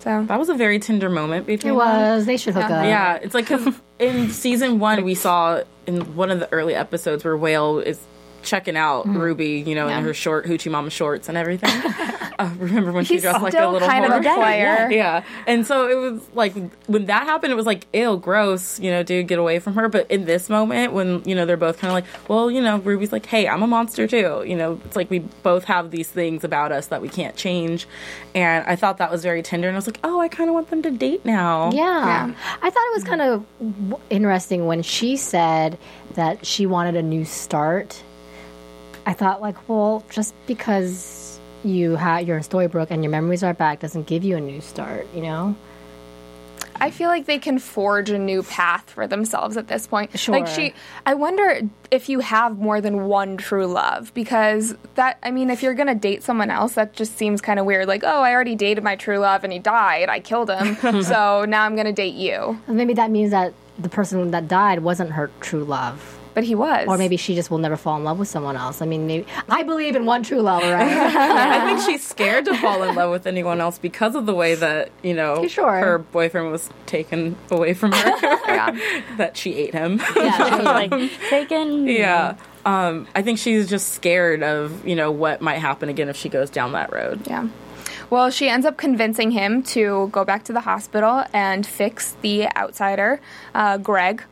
So That was a very tender moment between It them. was. They should hook Yeah. up. Yeah, it's like 'cause in season one we saw in one of the early episodes where Whale is checking out Mm-hmm. Ruby, you know, in her short hoochie mama shorts and everything. uh, remember when she he's dressed like a little kind of a whore? player. Yeah, and so it was like when that happened, it was like, ew, gross, you know, dude, get away from her. But in this moment, when you know they're both kind of like, well, you know, Ruby's like, hey, I'm a monster too. You know, it's like we both have these things about us that we can't change, and I thought that was very tender. And I was like, oh, I kind of want them to date now. Yeah. Yeah. I thought it was kind of w- interesting when she said that she wanted a new start. I thought, like, well, just because you ha- you're in Storybrooke and your memories are back doesn't give you a new start, you know? I feel like they can forge a new path for themselves at this point. Sure. Like she I wonder if you have more than one true love because that I mean if you're going to date someone else that just seems kind of weird like oh I already dated my true love and he died I killed him so now I'm going to date you. Maybe that means that the person that died wasn't her true love. But he was. Or maybe she just will never fall in love with someone else. I mean, maybe, I believe in one true love, right? I think she's scared to fall in love with anyone else because of the way that you know Sure. her boyfriend was taken away from her. Yeah. that she ate him. yeah, like taken. yeah. Um, I think she's just scared of you know what might happen again if she goes down that road. Yeah. Well, she ends up convincing him to go back to the hospital and fix the outsider, uh, Greg.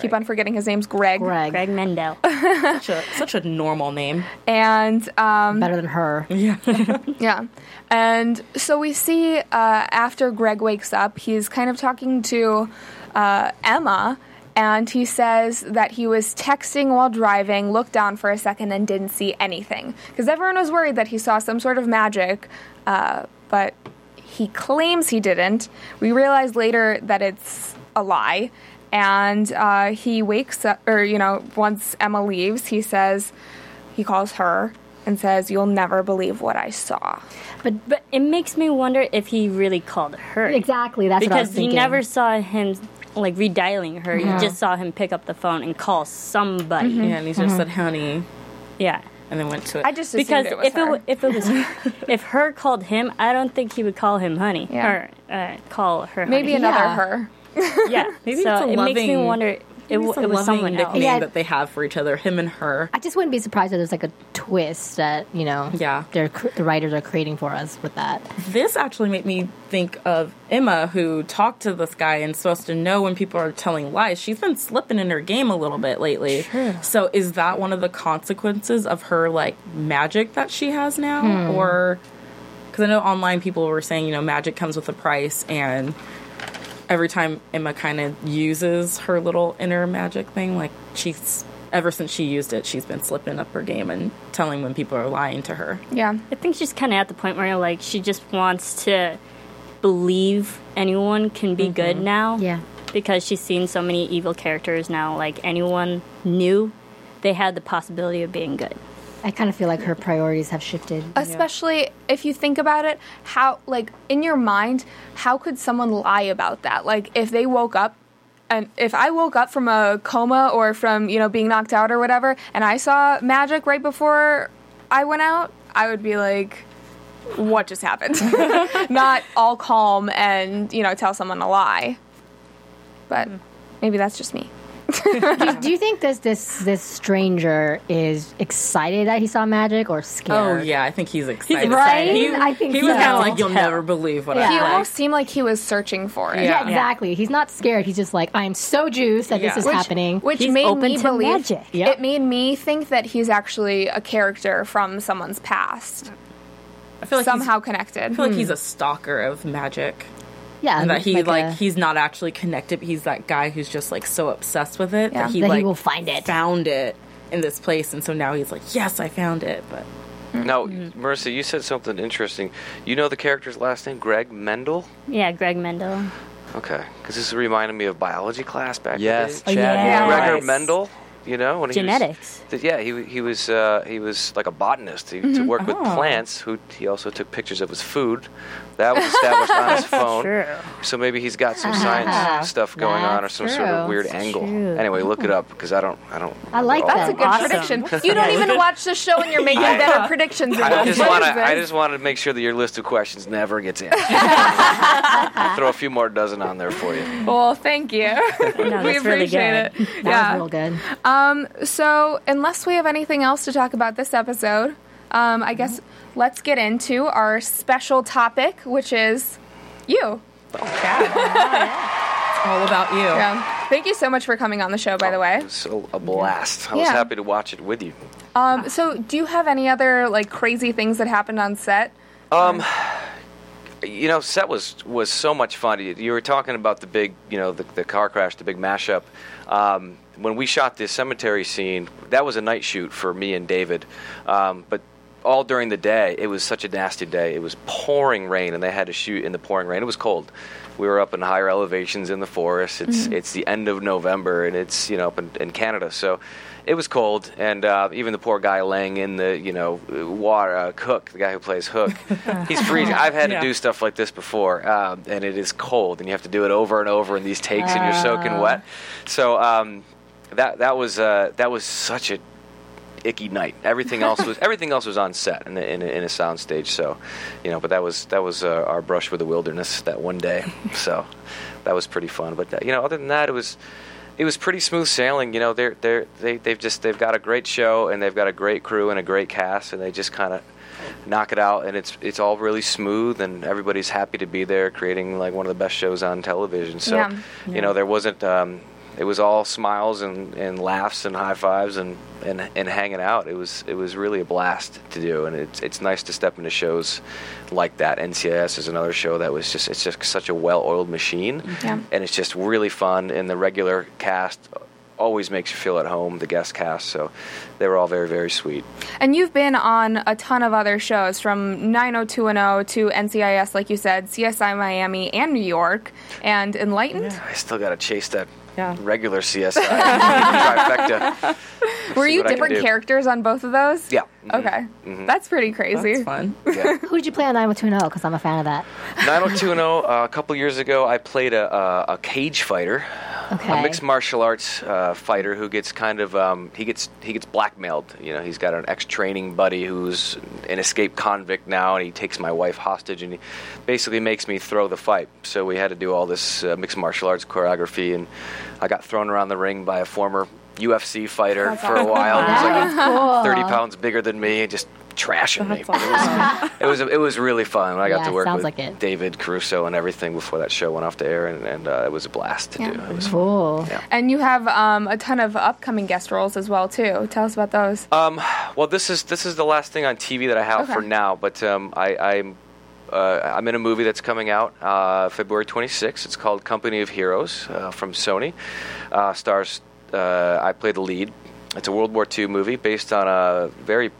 Keep on forgetting his name's Greg. Greg. Greg Mendel. Such a, such a normal name. And um, Better than her. Yeah. And so we see uh, after Greg wakes up, he's kind of talking to uh, Emma, and he says that he was texting while driving, looked down for a second, and didn't see anything. Because everyone was worried that he saw some sort of magic, uh, but he claims he didn't. We realize later that it's a lie. And uh, he wakes up, or, you know, once Emma leaves, he says, he calls her and says, You'll never believe what I saw. But but it makes me wonder if he really called her. Exactly. That's what I was Because you never saw him like redialing her. You just saw him pick up the phone and call somebody. Yeah, and he just said honey, Yeah. and then went to it. I just Because it was if her. it wa- if it was if her called him, I don't think he would call him honey Yeah. or uh, call her. Maybe honey. another Yeah. her. yeah. Maybe so it's a it makes me wonder. It, w- it's a it was loving someone else. nickname Yeah. that they have for each other, him and her. I just wouldn't be surprised if there's like a twist that you know. Yeah. They're cr- the writers are creating for us with that. This actually made me think of Emma, who talked to this guy and supposed to know when people are telling lies. She's been slipping in her game a little bit lately. So is that one of the consequences of her like magic that she has now, hmm. or because I know online people were saying you know magic comes with a price and. Every time Emma kind of uses her little inner magic thing, like she's ever since she used it, she's been slipping up her game and telling when people are lying to her. Yeah. I think she's kind of at the point where like she just wants to believe anyone can be good mm-hmm. now. Yeah. Because she's seen so many evil characters now. Like anyone new, they had the possibility of being good. I kind of feel like her priorities have shifted. Especially if you think about it, how, like, in your mind, how could someone lie about that? Like, if they woke up, and if I woke up from a coma or from, you know, being knocked out or whatever, and I saw magic right before I went out, I would be like, what just happened? Not all calm and, you know, tell someone a lie. But mm-hmm. maybe that's just me. do, do you think this this this stranger is excited that he saw magic or scared? Oh yeah, I think he's excited. Right? He, I think he was so. kind of like, "You'll never believe what Yeah. I He like." almost seemed like he was searching for it. Yeah, Yeah. exactly. He's not scared. He's just like, I am so juiced that Yeah. this is Which- happening. Which He's made open me to believe magic. Yep. it made me think that he's actually a character from someone's past, I feel like somehow connected. I feel like he's hmm. a stalker of magic. Yeah, and that he like, a- he's not actually connected. He's that guy who's just like so obsessed with it Yeah. that he That he like will find it. found it in this place, and so now he's like, yes, I found it. But Now, Mm-hmm. Marisa, you said something interesting. You know the character's last name, Greg Mendel? Yeah, Greg Mendel. Okay, because this reminded me of biology class back Yes, in the day. Chad. yeah. Gregor Yes. Mendel, you know, when he Genetics. Was, yeah, he he was uh, he was like a botanist. He to work with Oh. plants. Who he also took pictures of his food. That was established on his phone. True. So maybe he's got some science stuff going on, or That's some sort of weird That's angle. true. Anyway, look it up because I don't I don't. I like remember all That's a good Awesome. prediction. You don't even watch the show and you're making better predictions. Than I us. just want to. I just want to make sure that your list of questions never gets answered. Throw a few more dozen on there for you. Well, thank you. No, we that's really appreciate good. it. that yeah. was real good. Um, so, unless we have anything else to talk about this episode, um, I guess let's get into our special topic, which is you. Oh, it's all about you. Yeah. Thank you so much for coming on the show, by the way. It was so a blast. I was happy to watch it with you. Um, so, do you have any other like crazy things that happened on set? Um, You know, set was was so much fun. You, you were talking about the big, you know, the, the car crash, the big mashup. Um, when we shot this cemetery scene, that was a night shoot for me and David. Um, but all during the day, it was such a nasty day. It was pouring rain, and they had to shoot in the pouring rain. It was cold. We were up in higher elevations in the forest. It's it's the end of November, and it's you know up in, in Canada, so it was cold. And uh, even the poor guy laying in the you know water, uh, Hook, the guy who plays Hook, he's freezing. I've had to do stuff like this before, um, and it is cold, and you have to do it over and over in these takes, and you're soaking wet. So um, that that was uh, that was such a icky night. Everything else was everything else was on set in a, in a, in a sound stage. So, you know, but that was that was uh, our brush with the wilderness that one day. So that was pretty fun. But uh, you know, other than that, it was it was pretty smooth sailing. You know, they're they're they they've just they've got a great show and they've got a great crew and a great cast and they just kind of knock it out and it's it's all really smooth and everybody's happy to be there creating like one of the best shows on television so Yeah. you know there wasn't um, it was all smiles and, and laughs and high fives and, and, and hanging out. It was it was really a blast to do, and it's it's nice to step into shows like that. NCIS is another show that was just it's just such a well-oiled machine, Yeah. and it's just really fun. And the regular cast always makes you feel at home. The guest cast, so they were all very very sweet. And you've been on a ton of other shows from 90210 to NCIS, like you said, CSI Miami and New York, and Enlightened. I still got to chase that Yeah. regular CSI trifecta. Were you what I can different characters on both of those? Yeah. Mhm. Okay. That's pretty crazy. That's fun. Yeah. Who did you play on 90210? Because I'm a fan of that. 90210. Uh, a couple years ago, I played a, a, a cage fighter, Okay. a mixed martial arts uh, fighter who gets kind of um, he gets he gets blackmailed. You know, he's got an ex-training buddy who's an escaped convict now, and he takes my wife hostage, and he basically makes me throw the fight. So we had to do all this uh, mixed martial arts choreography, and I got thrown around the ring by a former UFC fighter for a while. He was like cool. 30 pounds bigger than me and just trashing me. But It was, it was it was really fun. I got Yeah, to work with like. David Caruso and everything before that show went off the air, and, and uh, it was a blast to Yeah. do. It was fun. Cool. Yeah. And you have um, a ton of upcoming guest roles as well too. Tell us about those. Um, well, this is this is the last thing on TV that I have for now, but um, I, I'm uh, I'm in a movie that's coming out uh, February 26th. It's called Company of Heroes uh, from Sony. Uh, stars uh, I play the lead. It's a World War II movie based on a very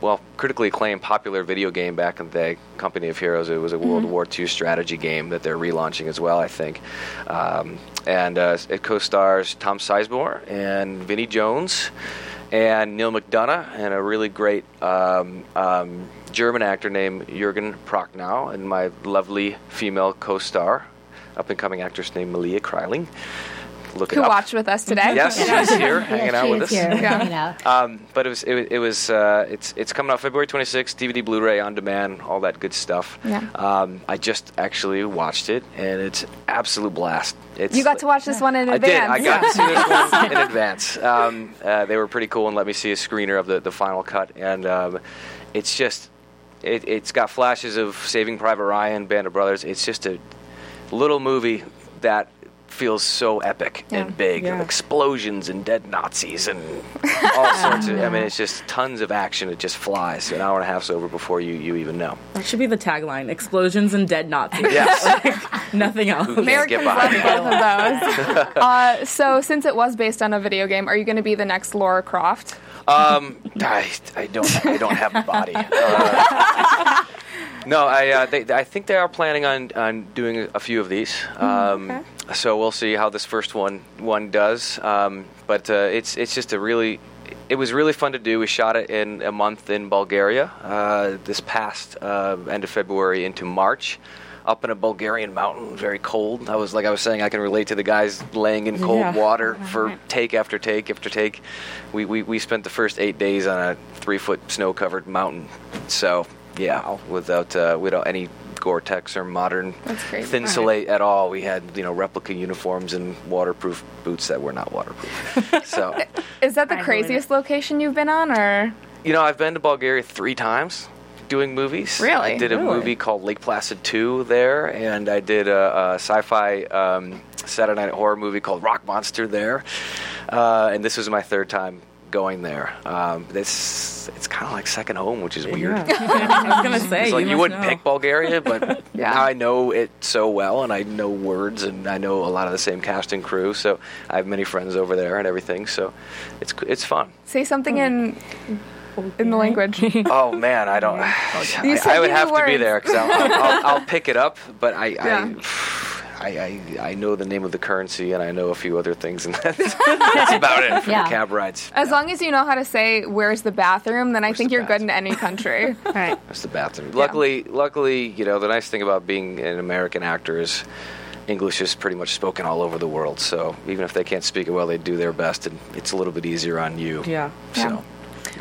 well critically acclaimed popular video game back in the day. Company of Heroes. It was a World War II strategy game that they're relaunching as well, I think. Um, and uh, it co-stars Tom Sizemore and Vinnie Jones and Neal McDonough and a really great um, um, German actor named Jürgen Prochnow and my lovely female co-star, up and coming actress named Melia Kreiling. Look it Who up. watched with us today? Yes, she's here, hanging Yeah, out with us. here, Yeah. Um, but it was it, was- it was uh, it's it's coming out February 26th, DVD, Blu-ray, on demand, all that good stuff. Yeah. Um, I just actually watched it, and it's absolute blast. It's You got to watch this one in advance. I did. I got to see this one in advance. Um, uh, they were pretty cool and let me see a screener of the, the final cut, and um, it's just it, it's got flashes of Saving Private Ryan, Band of Brothers. It's just a little movie that feels so epic Yeah. and big, Yeah. explosions and dead Nazis and all sorts of. I mean, it's just tons of action. It just flies. An hour and a half's over before you you even know. That should be the tagline: "Explosions and dead Nazis." Yes. Nothing else. Who Americans get love both of those. uh, so, since it was based on a video game, are you going to be the next Laura Croft? Um, I, I don't I don't have a body. Uh, no, I uh, they, I think they are planning on, on doing a few of these. Um, So we'll see how this first one one does. Um, but uh, it's it's just a really it was really fun to do. We shot it in a month in Bulgaria uh, this past uh, end of February into March. Up in a Bulgarian mountain, very cold. I was like I was saying, I can relate to the guys laying in cold Yeah. water for take after take after take. We, we, we spent the first eight days on a three foot snow covered mountain. So yeah, without uh, without any Gore-Tex or modern That's thin Thinsulate at all. We had you know replica uniforms and waterproof boots that were not waterproof. so Is that the I craziest location you've been on, or you know I've been to Bulgaria three times doing movies. Really? I did a Really? movie called Lake Placid 2 there, and I did a, a sci-fi um, Saturday night horror movie called Rock Monster there, uh, and this was my third time going there. Um, this it's kind of like second home, which is weird. I was gonna say It's like you, must wouldn't know. pick Bulgaria, but Yeah. now I know it so well, and I know words, and I know a lot of the same cast and crew. So I have many friends over there and everything. So it's it's fun. say something in in the language? Oh man, I don't. I, I would have knew to be there because I'll, I'll, I'll, I'll pick it up, but I. Yeah. I I, I, I know the name of the currency and I know a few other things, and that's, that's about it for Yeah. the cab rides. As long as you know how to say "Where's the bathroom," then I think the you're good in any country. Right. That's the bathroom. Luckily, luckily, you know, the nice thing about being an American actor is English is pretty much spoken all over the world. So even if they can't speak it well, they do their best, and it's a little bit easier on you. Yeah. So.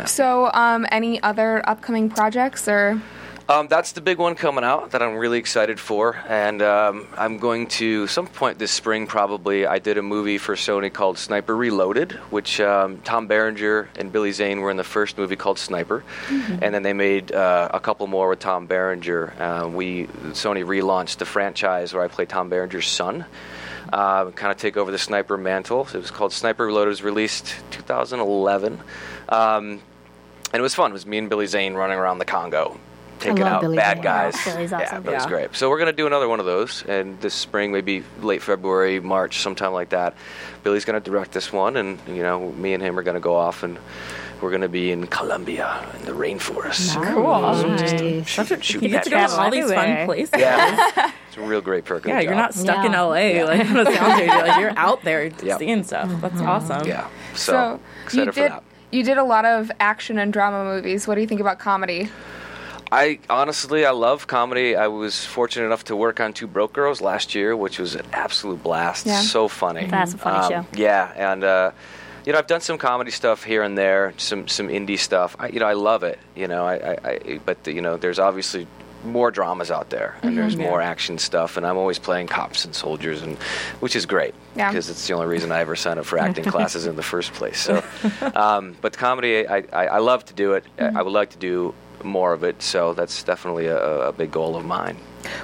so, um, any other upcoming projects or? Um, that's the big one coming out that I'm really excited for, and um, I'm going to some point this spring probably. I did a movie for Sony called Sniper Reloaded, which um, Tom Berenger and Billy Zane were in the first movie called Sniper, and then they made uh, a couple more with Tom Berenger. Uh, we Sony relaunched the franchise where I play Tom Berenger's son. Uh, kind of take over the sniper mantle. It was called Sniper Reloaded. It was released 2011. Um, and it was fun. It was me and Billy Zane running around the Congo, taking love out Billy bad Zane. guys. Yeah, Billy's Yeah. Billy's Yeah. great. So we're gonna do another one of those, and this spring, maybe late February, March, sometime like that. Billy's gonna direct this one, and you know, me and him are gonna go off, and we're gonna be in Colombia in the rainforest. Nice. Shoot, shoot You get to go to all these fun places. Yeah, it's a real great perk. Yeah, the you're job. not stuck in Yeah. LA like on a sound You're like you're out there Yep. seeing stuff. That's mm-hmm. awesome. Yeah. So, So, you excited for did that. you did a lot of action and drama movies. What do you think about comedy? I honestly, I love comedy. I was fortunate enough to work on Two Broke Girls last year, which was an absolute blast. Yeah. So funny. That's a funny show. Yeah, and uh, you know, I've done some comedy stuff here and there, some some indie stuff. I, you know, I love it. You know, I, I, I but you know, there's obviously more dramas out there, and there's more action stuff, and I'm always playing cops and soldiers, and which is great Yeah. because it's the only reason I ever signed up for acting classes in the first place. So, um, but comedy, I, I, I love to do it. I- I would like to do more of it. So that's definitely a, a big goal of mine.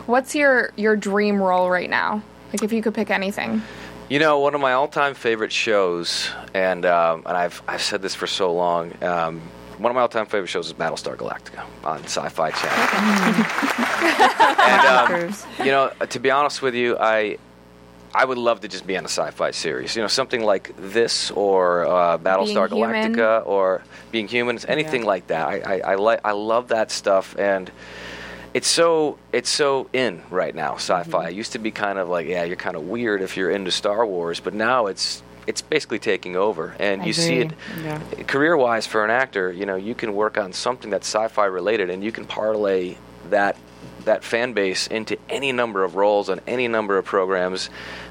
What's your your dream role right now? Like if you could pick anything. You know, one of my all-time favorite shows, and um, and I've I've said this for so long. Um, one of my all-time favorite shows is Battlestar Galactica on Sci-Fi Channel. and um, you know, to be honest with you, I I would love to just be on a sci-fi series. You know, something like this or uh, Battlestar Being Human. Galactica or Being Human, anything Yeah. like that. I I, I, li- I love that stuff and. It's so it's so in right now, sci-fi. It used to be kind of like, yeah, you're kind of weird if you're into Star Wars, but now it's it's basically taking over, and I you see it. Yeah. career-wise for an actor. You know, you can work on something that's sci-fi related, and you can parlay that that fan base into any number of roles on any number of programs,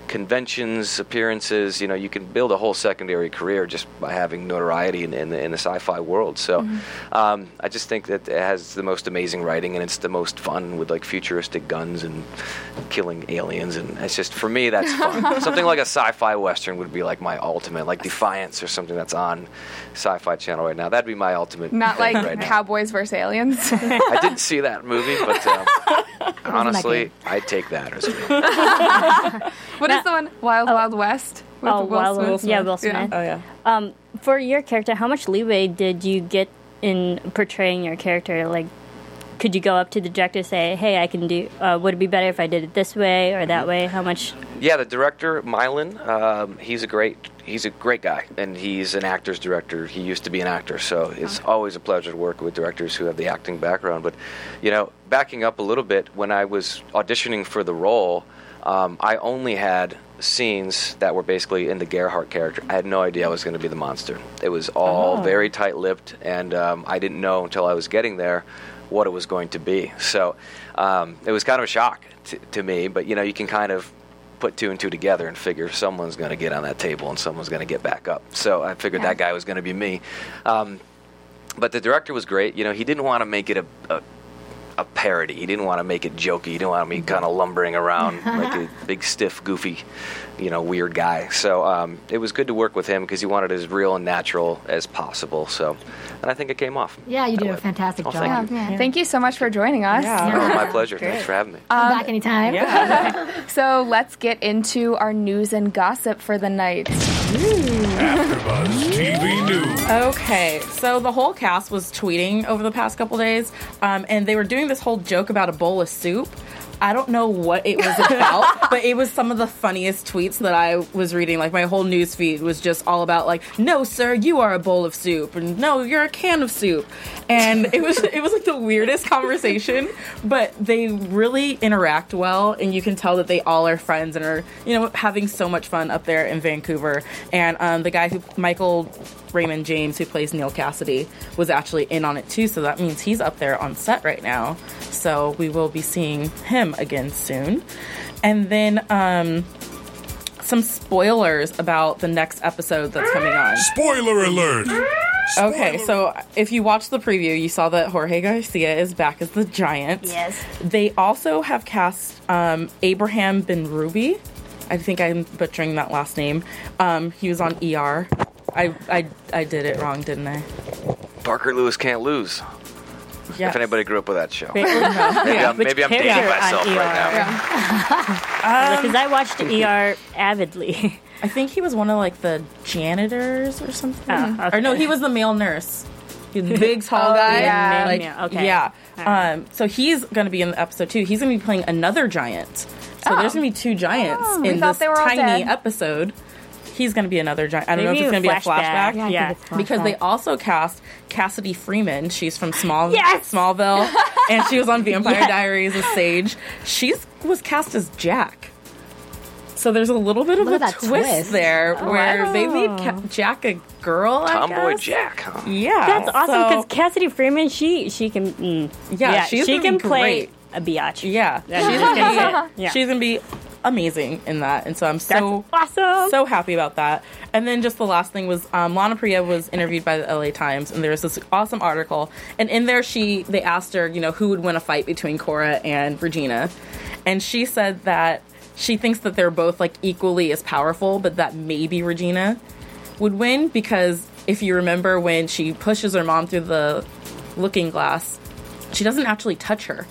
conventions, appearances. You know, you can build a whole secondary career just by having notoriety in, in, the, in the sci-fi world. So, Mm-hmm. um, I just think that it has the most amazing writing, and it's the most fun with like futuristic guns and killing aliens, and it's just for me that's fun. something like a sci-fi western would be like my ultimate, like Defiance or something that's on Sci-Fi Channel right now. That'd be my ultimate. Not like right now. Cowboys versus Aliens. I didn't see that movie, but um, honestly. I'd take that as well. what is the one? Wild Wild West with oh, Will well, Smith? yeah, Will Smith. Oh yeah. Um, for your character, how much leeway did you get in portraying your character? Like, could you go up to the director and say, "Hey, I can do. Uh, would it be better if I did it this way or that way?" How much? Yeah, the director Mylan, um, he's a great he's a great guy, and he's an actor's director. He used to be an actor, so it's always a pleasure to work with directors who have the acting background. But you know, backing up a little bit, when I was auditioning for the role, um, I only had scenes that were basically in the Gerhardt character. I had no idea I was going to be the monster. It was all very tight-lipped, and um, I didn't know until I was getting there what it was going to be. So um, it was kind of a shock to, to me. But you know, you can kind of put two and two together and figure someone's going to get on that table and someone's going to get back up. So I figured that guy was going to be me. Um, but the director was great. You know, he didn't want to make it a, a a parody. He didn't want to make it jokey. He didn't want me kind of lumbering around like a big, stiff, goofy, you know, weird guy. So um, it was good to work with him because he wanted it as real and natural as possible. So, and I think it came off. Yeah, you that did a fantastic Oh, job. thank you. Yeah. Thank you so much for joining us. Yeah. Oh, my pleasure. Thanks for having me. Come back anytime. Yeah. So let's get into our news and gossip for the night. AfterBuzz TV News. Okay, so the whole cast was tweeting over the past couple days, um, and they were doing this whole joke about a bowl of soup. I don't know what it was about, but it was some of the funniest tweets that I was reading. Like my whole news feed was just all about like, "No, sir, you are a bowl of soup," and "No, you're a can of soup," and it was it was like the weirdest conversation. But they really interact well, and you can tell that they all are friends and are you know having so much fun up there in Vancouver. And um, the guy who Michael Raymond James, who plays Neal Cassidy, was actually in on it too. So that means he's up there on set right now. So we will be seeing him again soon. And then um, some spoilers about the next episode that's coming on. Spoiler alert! Okay, so if you watched the preview, you saw that Jorge Garcia is back as the giant. Yes. They also have cast um, Abraham Benrubi. I think I'm butchering that last name. Um, he was on ER. I, I I did it wrong, didn't I? Parker Lewis can't lose. Yeah. If anybody grew up with that show. no. Maybe I'm, Which maybe I'm dating myself ER? right now. Because I watched ER avidly. I think he was one of like the janitors or something. Oh, Or no, he was the male nurse. He was the big tall guy. yeah. Like, Yeah, okay. Yeah. Um, so he's going to be in the episode too. He's going to be playing another giant. So there's going to be two giants Oh, in thought this they were all tiny dead. episode. He's going to be another giant. I don't Maybe know if it's going to be a flashback. flashback. Yeah, Yeah. think it's Because they also cast Cassidy Freeman. She's from Small Yes! Smallville, and she was on Vampire Diaries as Sage. She was cast as Jack. So there's a little bit of Look a that twist, twist. there where they made. Ca- Jack a girl. I Tomboy guess. Jack, huh? Yeah, That's awesome so- because Cassidy Freeman, she she can, mm, Yeah, she's she can be play great. A biatch. yeah, she's gonna be Yeah. she's gonna be amazing in that, and so I'm That's so awesome. so happy about that. And then just the last thing was um, Lana Parrilla was interviewed by the LA Times, and there was this awesome article, and in there she they asked her, you know, who would win a fight between Cora and Regina, and she said that she thinks that they're both like equally as powerful, but that maybe Regina would win because if you remember when she pushes her mom through the looking glass, she doesn't actually touch her.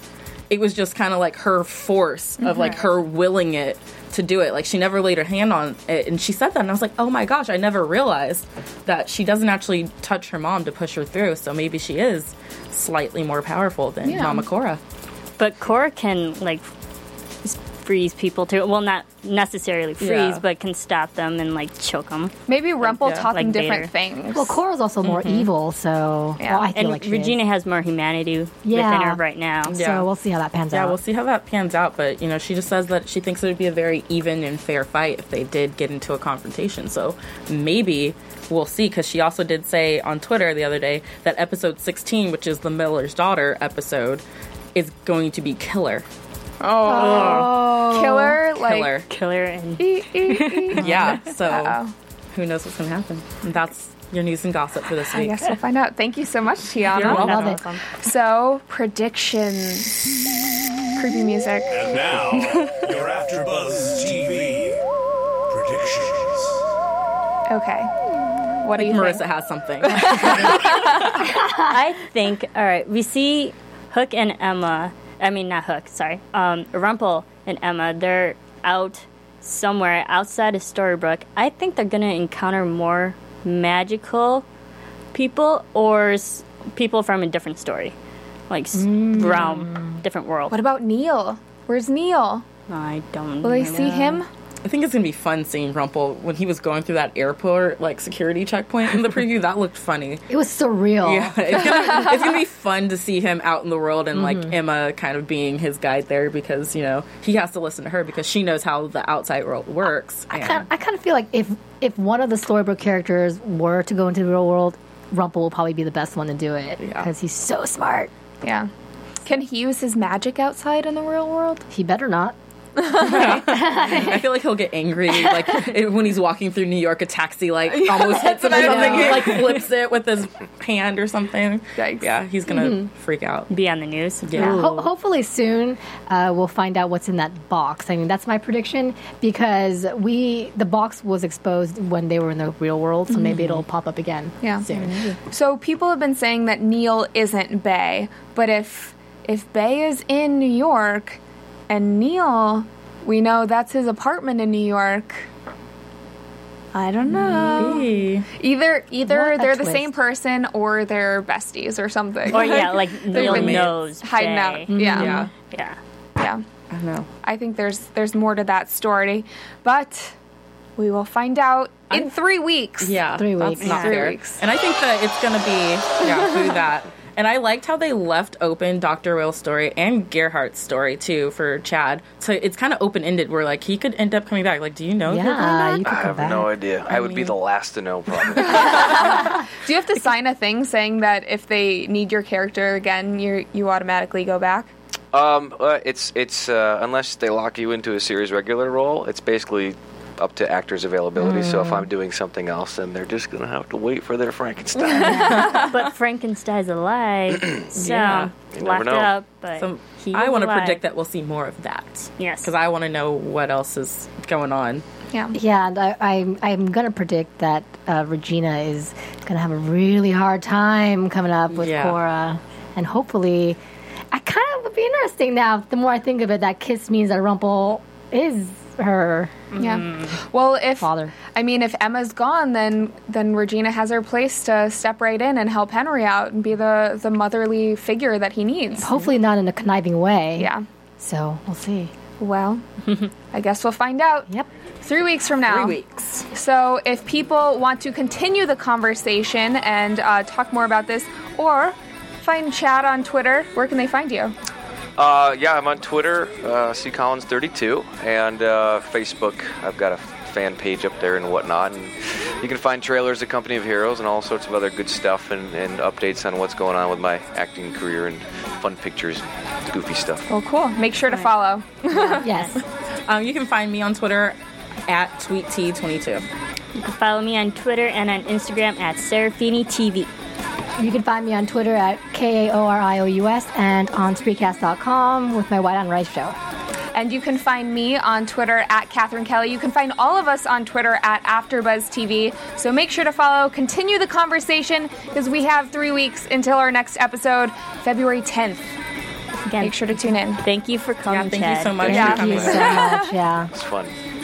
It was just kind of like her force of like mhm. her willing it to do it. Like she never laid her hand on it, and she said that, and I was like, oh my gosh, I never realized that she doesn't actually touch her mom to push her through. So maybe she is slightly more powerful than Yeah. Mama Cora. But Cora can like freeze people too. Well, not necessarily freeze, Yeah. but can stop them and like choke them. Maybe Rumple yeah. talking Like different Vader. things. Well, Cora's also more mm-hmm. evil, so Yeah. well, I feel And like she Regina is. has more humanity within Yeah. her right now. Yeah. So we'll see how that pans out. Yeah, we'll see how that pans out. But you know, she just says that she thinks it would be a very even and fair fight if they did get into a confrontation. So maybe we'll see. Because she also did say on Twitter the other day that episode 16, which is the Miller's daughter episode, is going to be killer. Oh, Killer, oh. like killer. Killer and. Yeah. So Uh-oh. who knows what's gonna happen? And that's your news and gossip for this I week. guess we'll find out. Thank you so much, Tiona. You're welcome. Love it. So, predictions. Creepy music. And now, your AfterBuzz TV predictions. Okay. What do you Marisa think? has something. I think, all right, we see Hook and Emma. I mean, not Hook, sorry. Um, Rumple and Emma, they're out somewhere outside of Storybrooke. I think they're going to encounter more magical people or s- people from a different story. Like s realm, different world. What about Neal? Where's Neal? I don't Will they know. see him? I think it's gonna be fun seeing Rumple when he was going through that airport like security checkpoint in the preview. That looked funny. It was surreal. Yeah, it's gonna, it's gonna be fun to see him out in the world and like mm-hmm. Emma kind of being his guide there because you know he has to listen to her because she knows how the outside world works. I and- kind, I kind of feel like if if one of the storybook characters were to go into the real world, Rumple will probably be the best one to do it Yeah. because he's so smart. Yeah. Can he use his magic outside in the real world? He better not. I feel like he'll get angry, like when he's walking through New York, a taxi like almost hits him or I something. He like flips it with his hand or something. Yikes. Yeah, he's gonna mm-hmm. freak out. Be on the news. Yeah. Ho- hopefully soon uh, we'll find out what's in that box. I mean, that's my prediction because we the box was exposed when they were in the real world, so maybe mm-hmm. it'll pop up again Yeah. soon. Mm-hmm. So people have been saying that Neal isn't Bae, but if if Bae is in New York and Neal, we know that's his apartment in New York. I don't know. Hey. Either either What they're the twist. same person or they're besties or something. Or yeah, like They've Neal been knows. hiding Faye. out. Yeah. Mm-hmm. Yeah, Yeah. Yeah. I know. I think there's there's more to that story, but we will find out in three weeks. Yeah, Three that's weeks. not Three fair. weeks. And I think that it's gonna be yeah, who that. And I liked how they left open Dr. Whale's story and Gerhardt's story too for Chad. So it's kind of open ended. Where like he could end up coming back. Like, do you know? if he'll come Yeah, you could I have back. no idea. I, would be the last to know, probably. Do you have to sign a thing saying that if they need your character again, you you automatically go back? um, uh, it's it's uh, unless they lock you into a series regular role, it's basically up to actors' availability. So if I'm doing something else, then they're just gonna have to wait for their Frankenstein. But Frankenstein's alive, so Yeah. You never locked know. up. But So he I want to predict that we'll see more of that. Yes. because I want to know what else is going on. Yeah. Yeah, and I, I'm I'm gonna predict that uh, Regina is gonna have a really hard time coming up with Yeah. Cora, and hopefully, I kind of would be interesting now. The more I think of it, that kiss means that Rumple is her Yeah. Well, if father. I mean, if Emma's gone, then then Regina has her place to step right in and help Henry out and be the the motherly figure that he needs. Hopefully, not in a conniving way. Yeah. So we'll see. Well, I guess we'll find out. Yep. Three weeks from now. Three weeks. So, if people want to continue the conversation and uh, talk more about this, or find Chad on Twitter, where can they find you? Uh, yeah, I'm on Twitter, uh, ccollins32, and uh, Facebook. I've got a fan page up there and whatnot. And you can find trailers of Company of Heroes and all sorts of other good stuff and, and updates on what's going on with my acting career and fun pictures and goofy stuff. Well, cool. Make sure to follow. Yes. Um, you can find me on Twitter at tweett22. You can follow me on Twitter and on Instagram at Serafini TV. You can find me on Twitter at K A O R I O U S and on Spreecast.com with my White on Rice show. And you can find me on Twitter at Catherine Kelley. You can find all of us on Twitter at AfterBuzzTV. So make sure to follow, continue the conversation because we have three weeks until our next episode, February 10th. Again, Make sure to tune in. thank you for Yeah, coming, thank Chad. you so much Yeah. for Thank you so much. Yeah. It's fun.